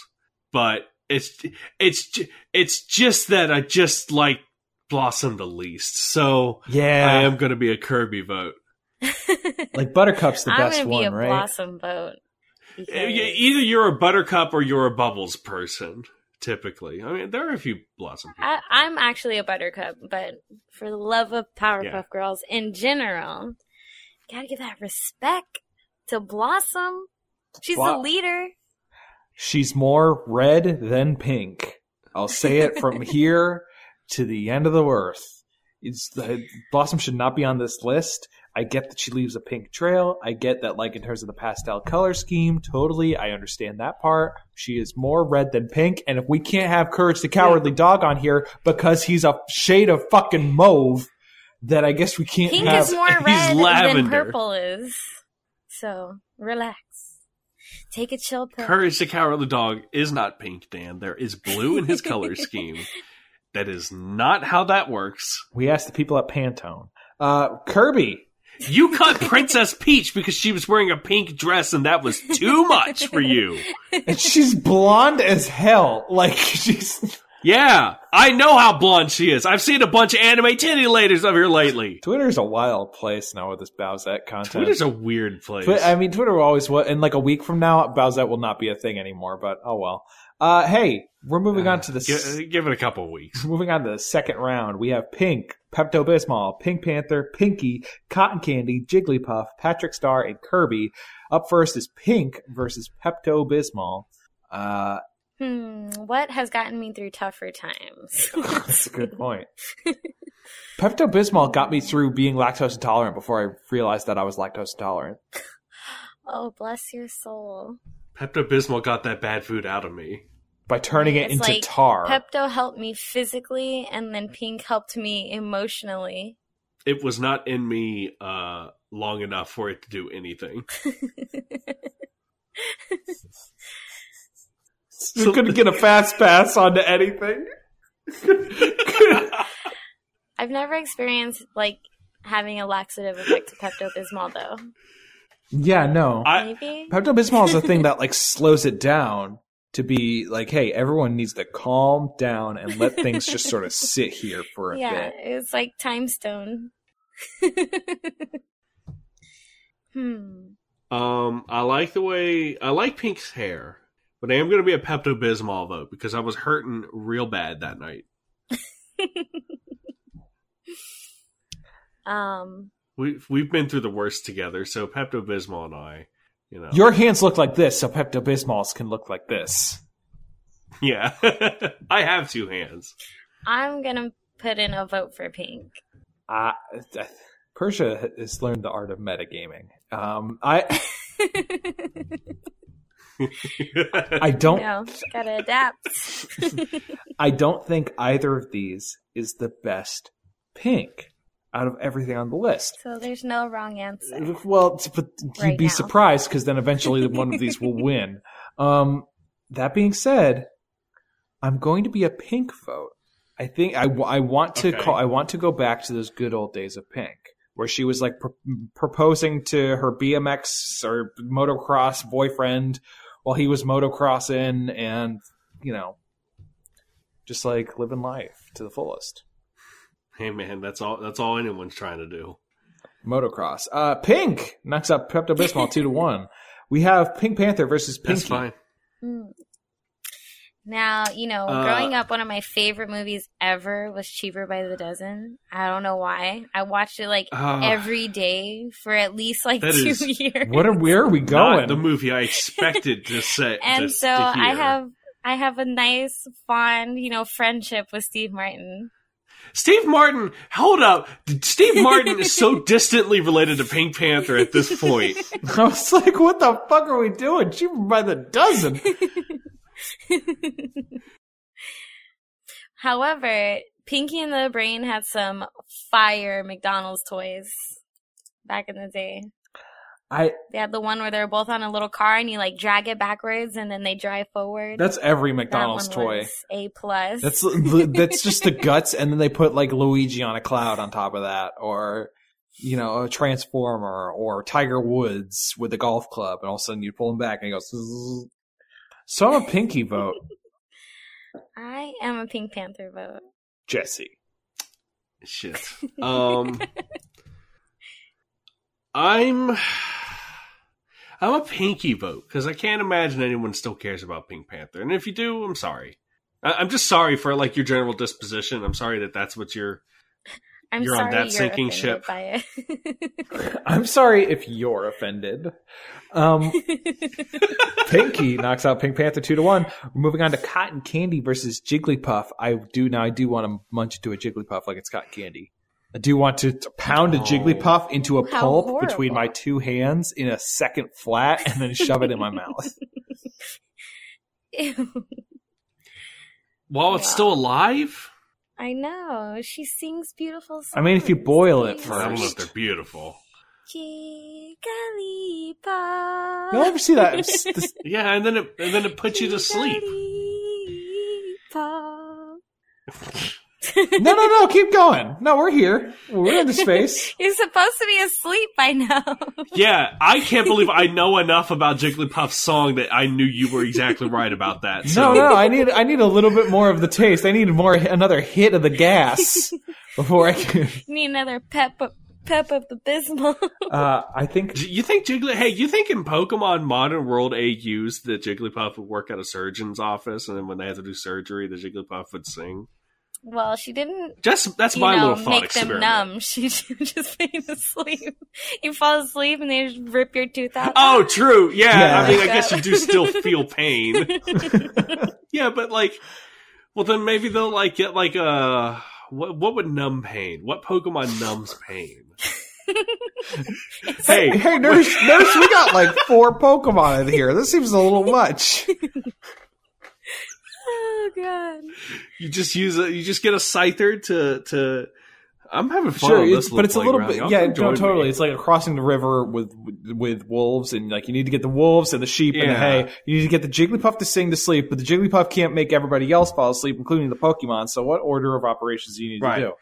but it's it's it's just that I just like Blossom the least. So Yeah, I am going to be a Kirby vote. like Buttercup's the I'm best be one, a right? Blossom vote. E- because- Either you're a Buttercup or you're a Bubbles person. Typically, I mean, there are a few Blossom. People. I, I'm actually a buttercup, but for the love of Powerpuff Yeah. Girls in general, gotta give that respect to Blossom. She's the leader. She's more red than pink. I'll say it from here to the end of the earth. It's the Blossom should not be on this list. I get that she leaves a pink trail. I get that, like in terms of the pastel color scheme, totally. I understand that part. She is more red than pink, and if we can't have Courage the Cowardly Dog on here because he's a shade of fucking mauve, then I guess we can't Pink have. is more he's red than purple is. So relax. Take a chill pill. Courage the Cowardly Dog is not pink, Dan. There is blue in his color scheme. That is not how that works. we asked the people at Pantone. Uh, Kirby, You cut Princess Peach because she was wearing a pink dress and that was too much for you. and she's blonde as hell. Like she's. Yeah, I know how blonde she is. I've seen a bunch of anime titty ladies over here lately. Twitter's a wild place now with this Bowsette content. Twitter's a weird place. Twi- I mean, Twitter will always was. In like a week from now, Bowsette will not be a thing anymore. But oh well. Uh, hey, we're moving on to the s- Gi- give it a couple of weeks. moving on to the second round. We have Pink, Pepto Bismol, Pink Panther, Pinky, Cotton Candy, Jigglypuff, Patrick Star, and Kirby. Up first is Pink versus Pepto Bismol. Uh, Hmm, what has gotten me through tougher times? That's a good point. Pepto Bismol got me through being lactose intolerant before I realized that I was lactose intolerant. oh, bless your soul. Pepto Bismol got that bad food out of me. By turning it It's into like tar. Pepto helped me physically, and then Pink helped me emotionally. It was not in me uh, long enough for it to do anything. you couldn't get a fast pass onto anything. I've never experienced like having a laxative effect to Pepto Bismol though. Yeah, no. I, Maybe. Pepto Bismol is a thing that like slows it down to be like, hey, everyone needs to calm down and let things just sort of sit here for a yeah, bit. it's like time stone. hmm. Um, I like the way I like Pink's hair, but I am going to be a Pepto Bismol vote because I was hurting real bad that night. Um. We've we've been through the worst together, so Pepto Bismol and I, you know, Your hands look like this, so Pepto Bismols can look like this. yeah, I have two hands. I'm gonna put in a vote for Pink. Uh, Persia has learned the art of metagaming. Um, I I don't no, gotta adapt. I don't think either of these is the best pink out of everything on the list. so there's no wrong answer. Well, t- but you'd Right be now. surprised because then eventually one of these will win. Um, that being said, I'm going to be a pink vote. I think I, w- I want to Okay. call. I want to go back to those good old days of pink, where she was like pr- proposing to her BMX or motocross boyfriend while he was motocrossing and you know, just like living life to the fullest. Hey man, that's all. That's all anyone's trying to do. Motocross. Uh, Pink knocks up Pepto Bismol two to one. We have Pink Panther versus Pinky. That's fine. Mm. Now, you know, Uh, growing up, one of my favorite movies ever was Cheaper by the Dozen. I don't know why. I watched it like Ah. every day for at least like two is- years. What are where are we Not going? the movie I expected to say. and to, so to I have I have a nice, fond, you know, friendship with Steve Martin. Steve Martin. Hold up, Steve Martin is so distantly related to Pink Panther at this point. I was like, what the fuck are we doing? Cheaper by the dozen. However, Pinky and the Brain had some fire McDonald's toys back in the day. I They had the one where they're both on a little car and you like drag it backwards and then they drive forward. that's every That McDonald's one toy. was A plus. That's that's just the guts, and then they put like Luigi on a cloud on top of that, or you know, a transformer, or Tiger Woods with a golf club, and all of a sudden you pull him back and he goes. "Zzz." So I'm a Pinky vote, I am a Pink Panther vote. Jesse. Shit. Um, I'm. I'm a Pinky vote because I can't imagine anyone still cares about Pink Panther, and if you do, I'm sorry. I- I'm just sorry for like your general disposition. I'm sorry that that's what you're. I'm You're on sorry that you're sinking offended ship. by it. I'm sorry if you're offended. Um, Pinky knocks out Pink Panther two to one. We're moving on to Cotton Candy versus Jigglypuff. I do now. I do want to munch into a Jigglypuff like it's cotton candy. I do want to t- pound a. Jigglypuff into a How pulp between my two hands in a second flat, and then shove it in my mouth. Ew. While it's Wow. still alive, I know. She sings beautiful songs. I mean, if you boil it Please. I don't know if they're beautiful. Jigglypuff. You'll ever see that? It's- this- Yeah, and then it and then it puts you to sleep. Jigglypuff. no, no, no. Keep going. No, we're here. We're in the space. You're supposed to be asleep by now. Yeah, I can't believe I know enough about Jigglypuff's song that I knew you were exactly right about that. So. No, no, I need I need a little bit more of the taste. I need more another hit of the gas before I can. Need another pep up, pep up abysmal. Uh, I think You think Jiggly? Hey, you think in Pokemon Modern World AUs that Jigglypuff would work at a surgeon's office, and then when they had to do surgery, the Jigglypuff would sing? Well, she didn't. Just that's You my know, little thought make experiment. them numb. She, she was just fade asleep. You fall asleep and they just rip your tooth out. Oh, true. Yeah, Yeah. I mean, I guess you do still feel pain. yeah, but like, well, then maybe they'll like get like a what? What would numb pain? What Pokemon numbs pain? hey, Hey, hey, nurse, nurse, we got like four Pokemon in here. This seems a little much. Oh god. you just use a you just get a Scyther to to. I'm having fun. Sure, on it's, this but it's a little bit. Y'all Yeah, no, totally. me. It's like crossing the river with with wolves, and like you need to get the wolves and the sheep and the hay. You need to get the Jigglypuff to sing to sleep, but the Jigglypuff can't make everybody else fall asleep, including the Pokemon. So, what order of operations do you need Right. to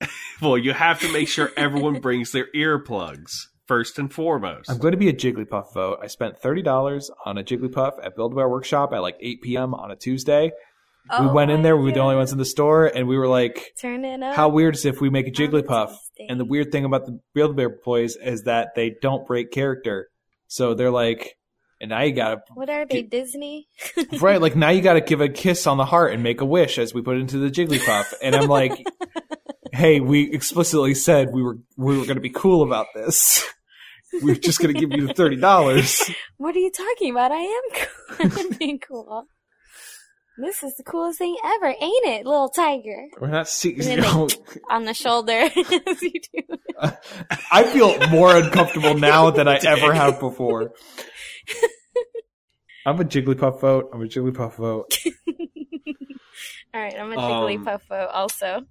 do? Well, you have to make sure everyone brings their earplugs first and foremost. I'm going to be a Jigglypuff vote. I spent thirty dollars on a Jigglypuff at Build a Bear Workshop at like eight p.m. on a Tuesday. we Oh went in there. We were the only ones in the store, and we were like, Turn it up. "How weird is if we make a on Jigglypuff?" And the weird thing about the Build a Bear employees is that they don't break character. So they're like, and now you gotta What are they, Disney? right, like now you gotta give a kiss on the heart and make a wish as we put it into the Jigglypuff. And I'm like, hey, we explicitly said we were we were gonna be cool about this. We're just gonna give you the thirty dollars. What are you talking about? I am cool. I'm being cool. This is the coolest thing ever, ain't it, little tiger? We're not see- And then you know, On the shoulder, as you do. I feel more uncomfortable now than I ever have before. I'm a Jigglypuff vote. I'm a Jigglypuff vote. All right, I'm a Um, Jigglypuff vote also.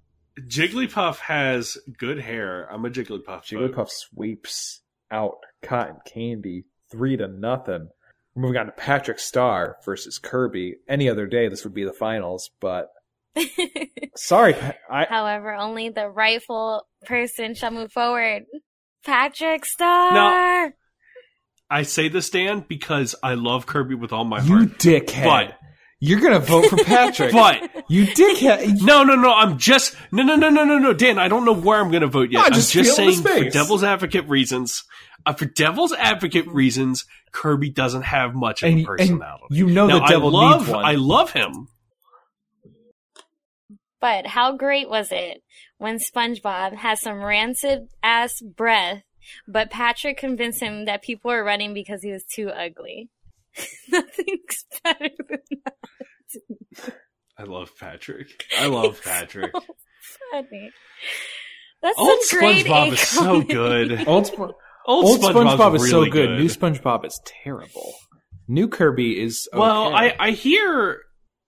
Jigglypuff has good hair. I'm a Jigglypuff. vote. Jigglypuff sweeps out Cotton Candy three to nothing. We're moving on to Patrick Star versus Kirby. Any other day, this would be the finals, but sorry, I However, only the rightful person shall move forward. Patrick Star. I say this, Dan, because I love Kirby with all my You heart. You dickhead. But You're gonna vote for Patrick. but you dickhead. no, no, no. I'm just no, no, no, no, no, no, Dan. I don't know where I'm going to vote yet. I I'm just just saying for devil's advocate reasons. Uh, for devil's advocate reasons, Kirby doesn't have much of And, a and personality. you know now, the devil I love, needs one. I love him. But how great was it when SpongeBob has some rancid ass breath, but Patrick convinced him that people were running because he was too ugly? Nothing's better than that. I love Patrick. I love Patrick. Funny. That's Old some grade SpongeBob is so good. old, Sp- Old, old SpongeBob's SpongeBob is really so good. New SpongeBob is terrible. New Kirby is okay. Well, I I hear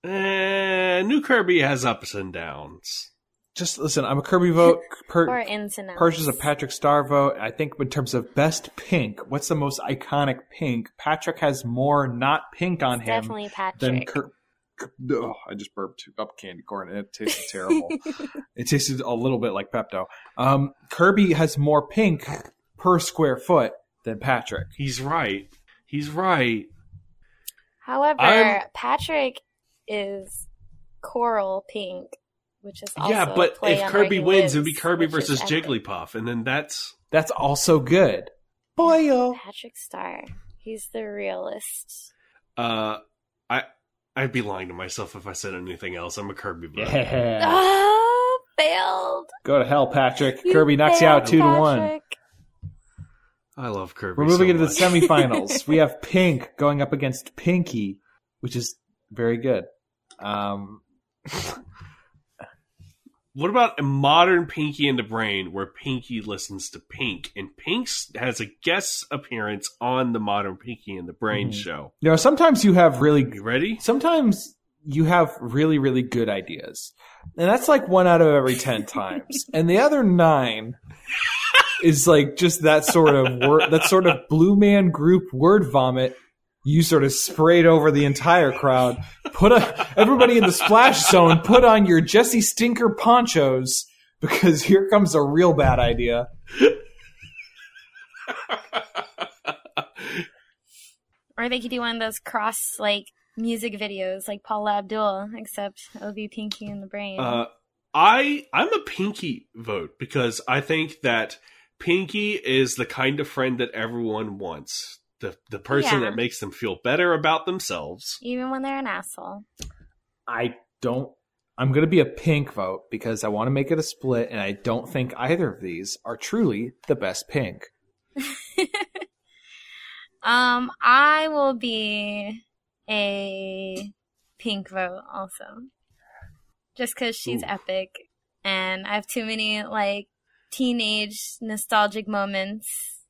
uh, New Kirby has ups and downs. Just listen. I'm a Kirby vote. Per, Or ins and outs. Perch is a Patrick Star vote. I think in terms of best pink, what's the most iconic pink? Patrick has more not pink on It's him Definitely than Patrick. Kirby. Oh, I just burped up candy corn and it tasted terrible. it tasted a little bit like Pepto. Um, Kirby has more pink per square foot than Patrick. He's right. He's right. However, I'm- Patrick is coral pink, which is also yeah, a but play if Kirby Reggie wins, it would be Kirby versus. Jigglypuff, and then that's That's also good. Boyo. Patrick Star. He's the realist. uh, I I'd be lying to myself if I said anything else. I'm a Kirby vote. Yeah. Ah, failed. Go to hell, Patrick. You Kirby knocks you out failed, two to one. I love Kirby. We're moving so into the semifinals. we have Pink going up against Pinky, which is very good. Um, What about a modern Pinky and the Brain, where Pinky listens to Pink, and Pink has a guest appearance on the modern Pinky and the Brain Mhm. show? you know, sometimes you have really, You ready? sometimes you have really, really good ideas, and that's like one out of every ten times, and the other nine is like just that sort of word, that sort of blue man group word vomit. You sort of sprayed over the entire crowd. Put a, everybody in the splash zone. Put on your Jesse Stinker ponchos because here comes a real bad idea. Or they could do one of those cross like music videos like Paula Abdul, except it'll be Pinky in the Brain. Uh, I I'm a Pinky vote because I think that Pinky is the kind of friend that everyone wants. The the person Yeah. that makes them feel better about themselves. Even when they're an asshole. I don't. I'm going to be a pink vote because I want to make it a split, and I don't think either of these are truly the best pink. Um, I will be a pink vote also. Just because she's Ooh. epic and I have too many like teenage nostalgic moments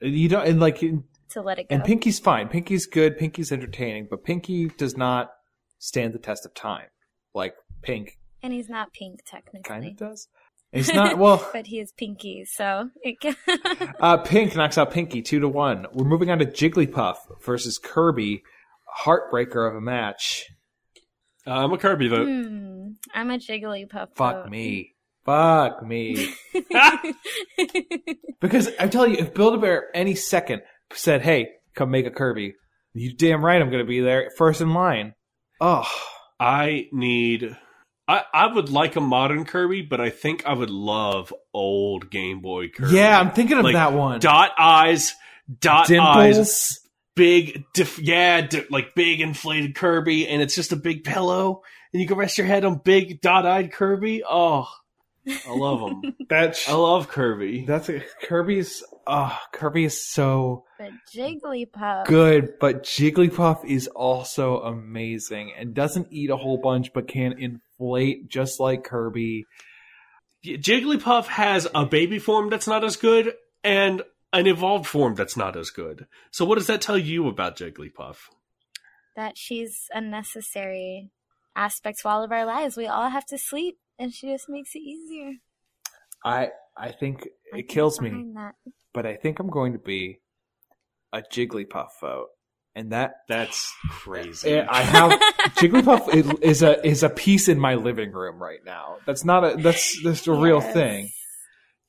You don't, and like, and to let it go. And Pinky's fine. Pinky's good. Pinky's entertaining, but Pinky does not stand the test of time like Pink and he's not pink technically. kind of does. It's not well. but he is pinky, so it can Uh, Pink knocks out Pinky two to one. We're moving on to Jigglypuff versus Kirby. Heartbreaker of a match. Uh, I'm a Kirby vote. hmm, I'm a Jigglypuff. Fuck vote. me. Fuck me. Because I'm telling you, if Build a Bear any second said, "Hey, come make a Kirby," you damn right I'm going to be there first in line. Oh, I need. I, I would like a modern Kirby, but I think I would love old Game Boy Kirby. yeah, I'm thinking of Like, that one. Dot eyes, dot eyes, Dimples. big, dif- yeah, di- like big inflated Kirby, and it's just a big pillow, and you can rest your head on big dot-eyed Kirby. Oh, I love them. That's I love Kirby. that's a, Kirby's. Oh, Kirby is so but Jigglypuff. good, but Jigglypuff is also amazing and doesn't eat a whole bunch, but can inflate just like Kirby. Jigglypuff has a baby form that's not as good, and an evolved form that's not as good. So, what does that tell you about Jigglypuff? that she's a necessary aspect to all of our lives. We all have to sleep, and she just makes it easier. I I think I it kills me. That. but I think I'm going to be a Jigglypuff vote, and that That's crazy. eh, I have Jigglypuff is a is a piece in my living room right now. That's not a that's that's a real thing.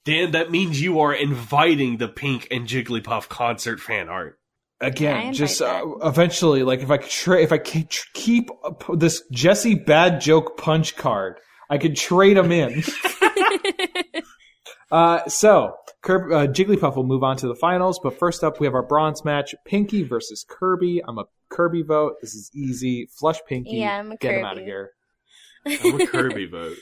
Dan, that means you are inviting the Pink and Jigglypuff concert fan art. Again, invite just uh, eventually, like if I could tra- if I could tr- keep up this Jesse bad joke punch card, I could trade them in. Uh, so, Kirby, uh, Jigglypuff will move on to the finals, but first up, we have our bronze match: Pinky versus Kirby. I'm a Kirby vote. This is easy. Flush Pinky. Yeah, I'm a Get him Kirby. out of here. I'm a Kirby vote.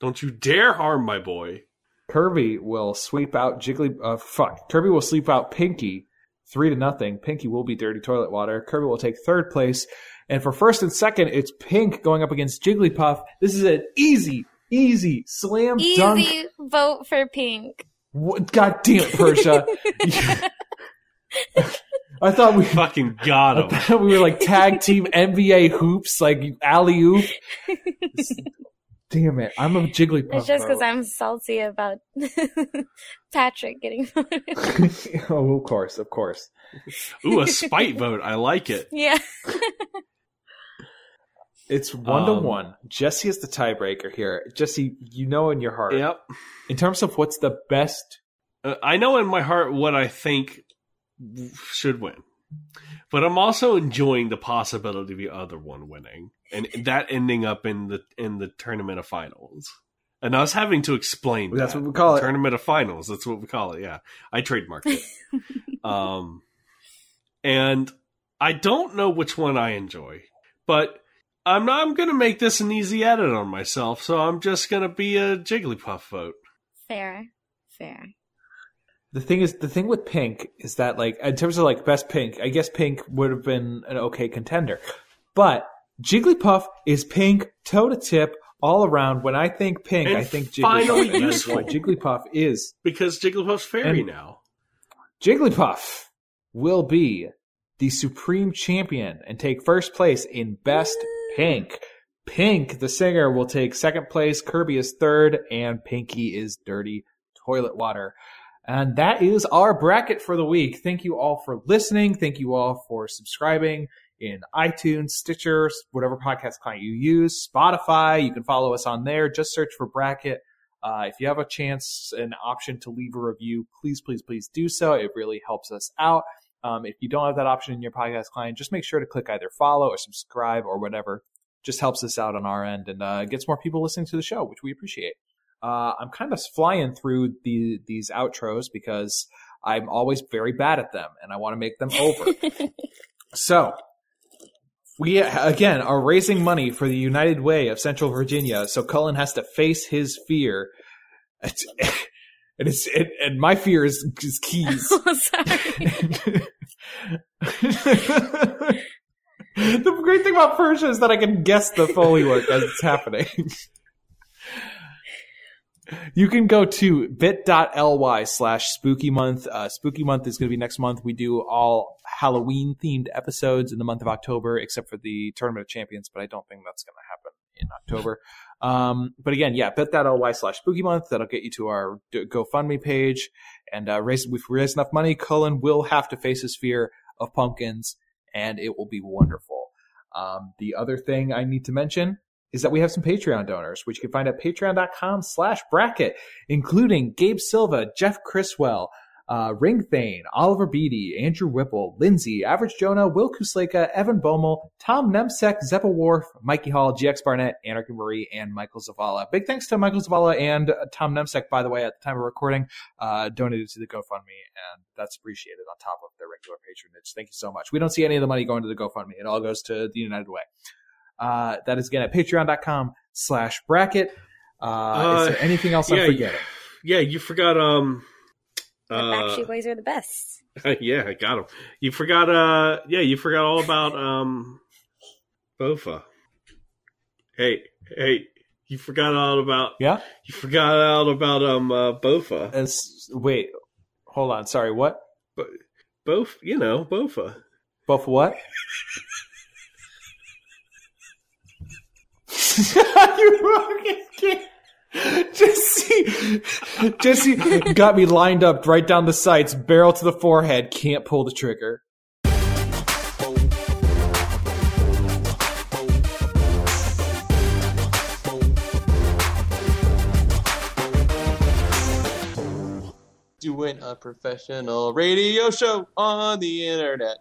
Don't you dare harm my boy. Kirby will sweep out Jiggly. Uh, fuck. Kirby will sweep out Pinky, three to nothing. Pinky will be dirty toilet water. Kirby will take third place, and for first and second, it's Pink going up against Jigglypuff. This is an easy, easy slam dunk. Easy vote for pink. What, God damn it, Persia! I thought we. Fucking got I him. thought we were like tag team NBA hoops, like alley oop. Damn it! I'm a Jigglypuff. It's just because. I'm salty about Patrick getting voted. oh, of course, of course. Ooh, a spite vote. I like it. yeah. It's one to Um, one. Jesse is the tiebreaker here. Jesse, you know in your heart. Yep. In terms of what's the best, Uh, I know in my heart what I think should win, but I'm also enjoying the possibility of the other one winning and that ending up in the in the tournament of finals. And I was having to explain. That's that. what we call it. Tournament of finals. That's what we call it. Yeah, I trademarked it. um, and I don't know which one I enjoy, but I'm not. I'm gonna make this an easy edit on myself, so I'm just gonna be a Jigglypuff vote. Fair. Fair. the thing is, the thing with Pink is that, like, in terms of like best Pink, I guess Pink would have been an okay contender, but Jigglypuff is Pink toe to tip all around. When I think Pink, And I think Jigglypuff. finally and that's useful. Jigglypuff is because Jigglypuff's fairy And- now. Jigglypuff will be the supreme champion and take first place in Best Pink. Pink, the singer, will take second place. Kirby is third, and Pinky is Dirty Toilet Water. And that is our bracket for the week. Thank you all for listening. Thank you all for subscribing in iTunes, Stitcher, whatever podcast client you use, Spotify. You can follow us on there. Just search for bracket. Uh, if you have a chance, an option to leave a review, please, please, please do so. It really helps us out. Um, if you don't have that option in your podcast client, just make sure to click either follow or subscribe or whatever. Just helps us out on our end and uh, gets more people listening to the show, which we appreciate. Uh, I'm kind of flying through the these outros because I'm always very bad at them and I want to make them over. so we again are raising money for the United Way of Central Virginia. So Cullen has to face his fear. It's, and it's it, and my fear is, is keys. Oh, sorry. The great thing about Persia is that I can guess the Foley work as it's happening. you can go to bit.ly slash spooky month. Uh, spooky month is going to be next month. We do all Halloween themed episodes in the month of October, except for the Tournament of Champions, but I don't think that's going to happen in October. Um, but again, yeah, bit.ly slash spooky month. That'll get you to our GoFundMe page. And uh, raise, if we raise enough money, Cullen will have to face his fear of pumpkins, and it will be wonderful. Um, the other thing I need to mention is that we have some Patreon donors, which you can find at patreon.com slash bracket, including Gabe Silva, Jeff Criswell, uh, Ring Thane, Oliver Beatty, Andrew Whipple, Lindsay, Average Jonah, Will Kusleka, Evan Bomel, Tom Nemsek, Zeppa Wharf, Mikey Hall, GX Barnett, Anarchy Marie, and Michael Zavala. Big thanks to Michael Zavala and uh, Tom Nemsek, by the way, at the time of recording, uh, donated to the GoFundMe, and that's appreciated on top of their regular patronage. Thank you so much. We don't see any of the money going to the GoFundMe. It all goes to the United Way. Uh, that is again at patreon.com slash bracket. Uh, Uh, is there anything else I'm forgetting? Yeah, you forgot. Um. The Uh, Backstreet Boys are the best. yeah, I got them. You forgot. Uh. Yeah, you forgot all about um. Bofa. Hey, hey, you forgot all about. Yeah? You forgot all about um uh, Bofa. As, wait, hold on. Sorry, what? But Both, you know, Bofa. Both what? you fucking can't. Jesse, Jesse got me lined up right down the sights, barrel to the forehead, can't pull the trigger. Doing a professional radio show on the internet.